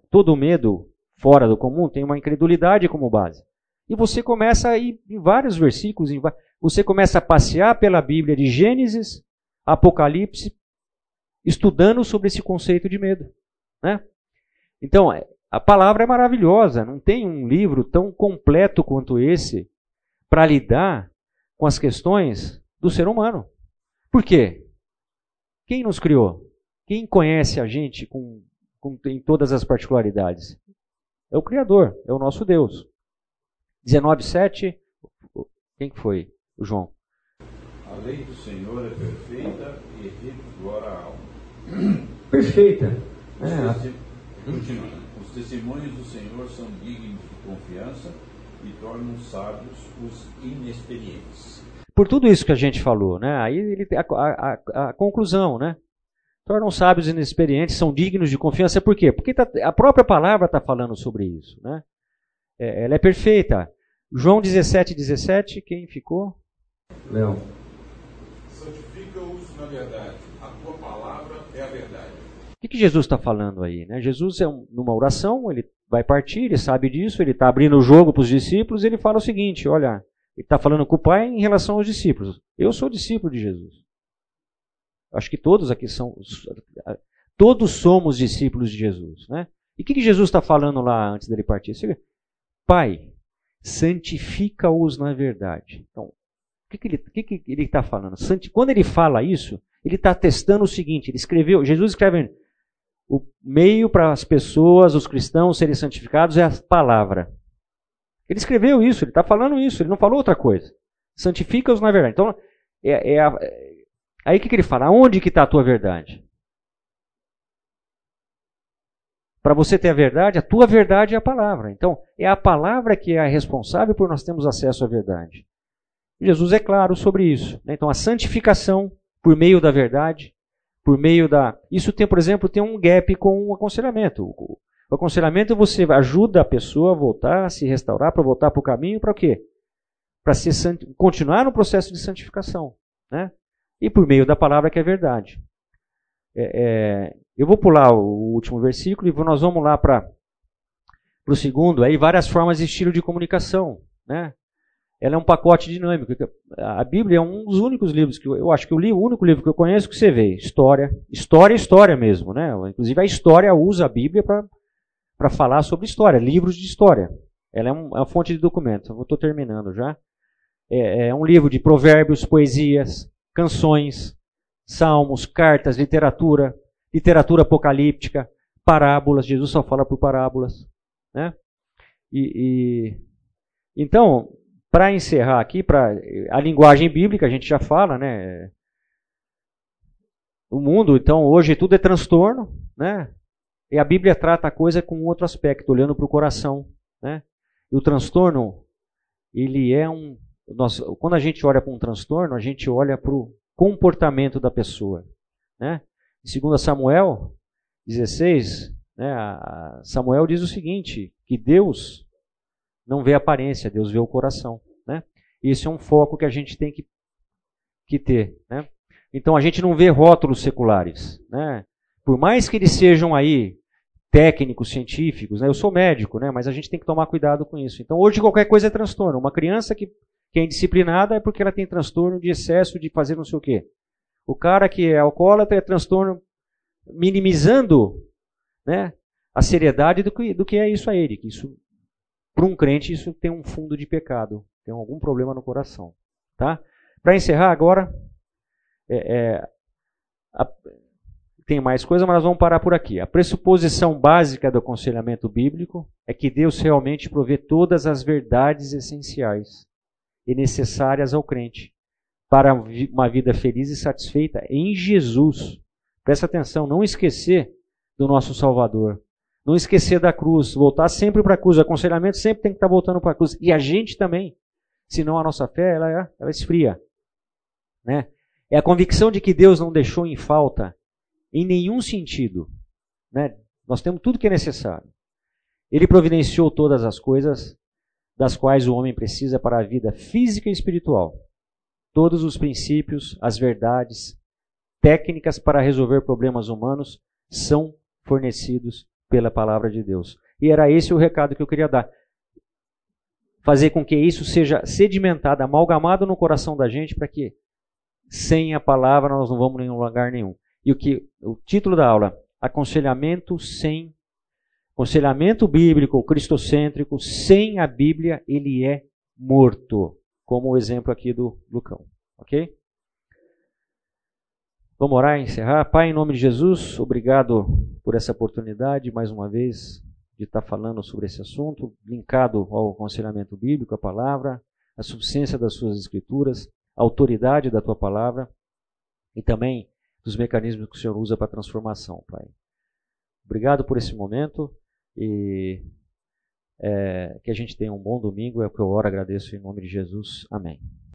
todo medo fora do comum tem uma incredulidade como base. E você começa a ir em vários versículos, você começa a passear pela Bíblia de Gênesis, Apocalipse, estudando sobre esse conceito de medo. Né? Então, é, a palavra é maravilhosa, não tem um livro tão completo quanto esse para lidar com as questões do ser humano. Por quê? Quem nos criou? Quem conhece a gente com, com, em todas as particularidades? É o Criador, é o nosso Deus. 19,7, quem foi? O João. A lei do Senhor é perfeita e revigora a alma. Perfeita. É. Continuando. Os testemunhos do Senhor são dignos de confiança e tornam sábios os inexperientes. Por tudo isso que a gente falou, né? Aí ele a, a, a conclusão, né? Tornam sábios e inexperientes, são dignos de confiança. Por quê? Porque tá, a própria palavra está falando sobre isso, né? É, ela é perfeita. João 17, 17, quem ficou? Léo. Santifica-os na verdade. A tua palavra é a verdade. O que, que Jesus está falando aí? Né? Jesus é um, numa oração, ele vai partir, ele sabe disso, ele está abrindo o jogo para os discípulos, ele fala o seguinte: olha, ele está falando com o Pai em relação aos discípulos. Eu sou discípulo de Jesus. Acho que todos aqui são. Todos somos discípulos de Jesus. Né? E o que, que Jesus está falando lá antes dele partir? Pai, santifica-os na verdade. Então, o que, que ele está falando? Quando ele fala isso, ele está testando o seguinte: ele escreveu, Jesus escreve o meio para as pessoas, os cristãos serem santificados é a palavra. Ele escreveu isso, ele está falando isso, ele não falou outra coisa. Santifica-os na verdade. Então, é, é a, aí o que, que ele fala? Aonde que está a tua verdade? Para você ter a verdade, a tua verdade é a palavra. Então, é a palavra que é a responsável por nós termos acesso à verdade. Jesus é claro sobre isso. Né? Então, a santificação por meio da verdade, por meio da. Isso tem, por exemplo, tem um gap com o aconselhamento. O aconselhamento você ajuda a pessoa a voltar, a se restaurar, para voltar para o caminho, para o quê? Para continuar no processo de santificação. Né? E por meio da palavra que é verdade. É, é, eu vou pular o último versículo e nós vamos lá para o segundo. Aí várias formas de estilo de comunicação. Né? ela é um pacote dinâmico. A Bíblia é um dos únicos livros que eu, acho que eu li, o único livro que eu conheço que você vê. História. História é história mesmo, né? Inclusive a história usa a Bíblia para falar sobre história, livros de história. Ela é, um, é uma fonte de documento. Estou terminando já. É, é um livro de provérbios, poesias, canções, salmos, cartas, literatura, literatura apocalíptica, parábolas. Jesus só fala por parábolas, né? E, e então para encerrar aqui, para a linguagem bíblica, a gente já fala, né? O mundo, então, hoje tudo é transtorno, né? E a Bíblia trata a coisa com outro aspecto, olhando para o coração, né? E o transtorno, ele é um. Nós, quando a gente olha para um transtorno, a gente olha para o comportamento da pessoa, né? 2 Samuel 16, né, Samuel diz o seguinte: que Deus não vê a aparência, Deus vê o coração. Né? Isso é um foco que a gente tem que, que ter. Né? Então a gente não vê rótulos seculares. Né? Por mais que eles sejam aí técnicos, científicos, né? eu sou médico, né? mas a gente tem que tomar cuidado com isso. Então hoje qualquer coisa é transtorno. Uma criança que, que é indisciplinada é porque ela tem transtorno de excesso de fazer não sei o quê. O cara que é alcoólatra é transtorno minimizando né, a seriedade do que, do que é isso a ele. Que isso para um crente, isso tem um fundo de pecado, tem algum problema no coração. Tá? Para encerrar agora, é, é, a, tem mais coisa, mas nós vamos parar por aqui. A pressuposição básica do aconselhamento bíblico é que Deus realmente provê todas as verdades essenciais e necessárias ao crente para uma vida feliz e satisfeita em Jesus. Presta atenção, não esquecer do nosso Salvador. Não esquecer da cruz, voltar sempre para a cruz. O aconselhamento sempre tem que estar voltando para a cruz. E a gente também. Senão a nossa fé ela, é, ela esfria. Né? É a convicção de que Deus não deixou em falta em nenhum sentido. Né? Nós temos tudo que é necessário. Ele providenciou todas as coisas das quais o homem precisa para a vida física e espiritual. Todos os princípios, as verdades, técnicas para resolver problemas humanos são fornecidos pela palavra de Deus. E era esse o recado que eu queria dar. Fazer com que isso seja sedimentado, amalgamado no coração da gente, para que sem a palavra nós não vamos em lugar nenhum. E o que o título da aula, aconselhamento sem aconselhamento bíblico cristocêntrico sem a Bíblia, ele é morto, como o exemplo aqui do Lucão, OK? Vamos orar e encerrar. Pai, em nome de Jesus, obrigado por essa oportunidade, mais uma vez, de estar falando sobre esse assunto, linkado ao aconselhamento bíblico, a palavra, a suficiência das suas escrituras, a autoridade da tua palavra e também dos mecanismos que o Senhor usa para transformação, Pai. Obrigado por esse momento e é, que a gente tenha um bom domingo. É o que eu oro, agradeço em nome de Jesus. Amém.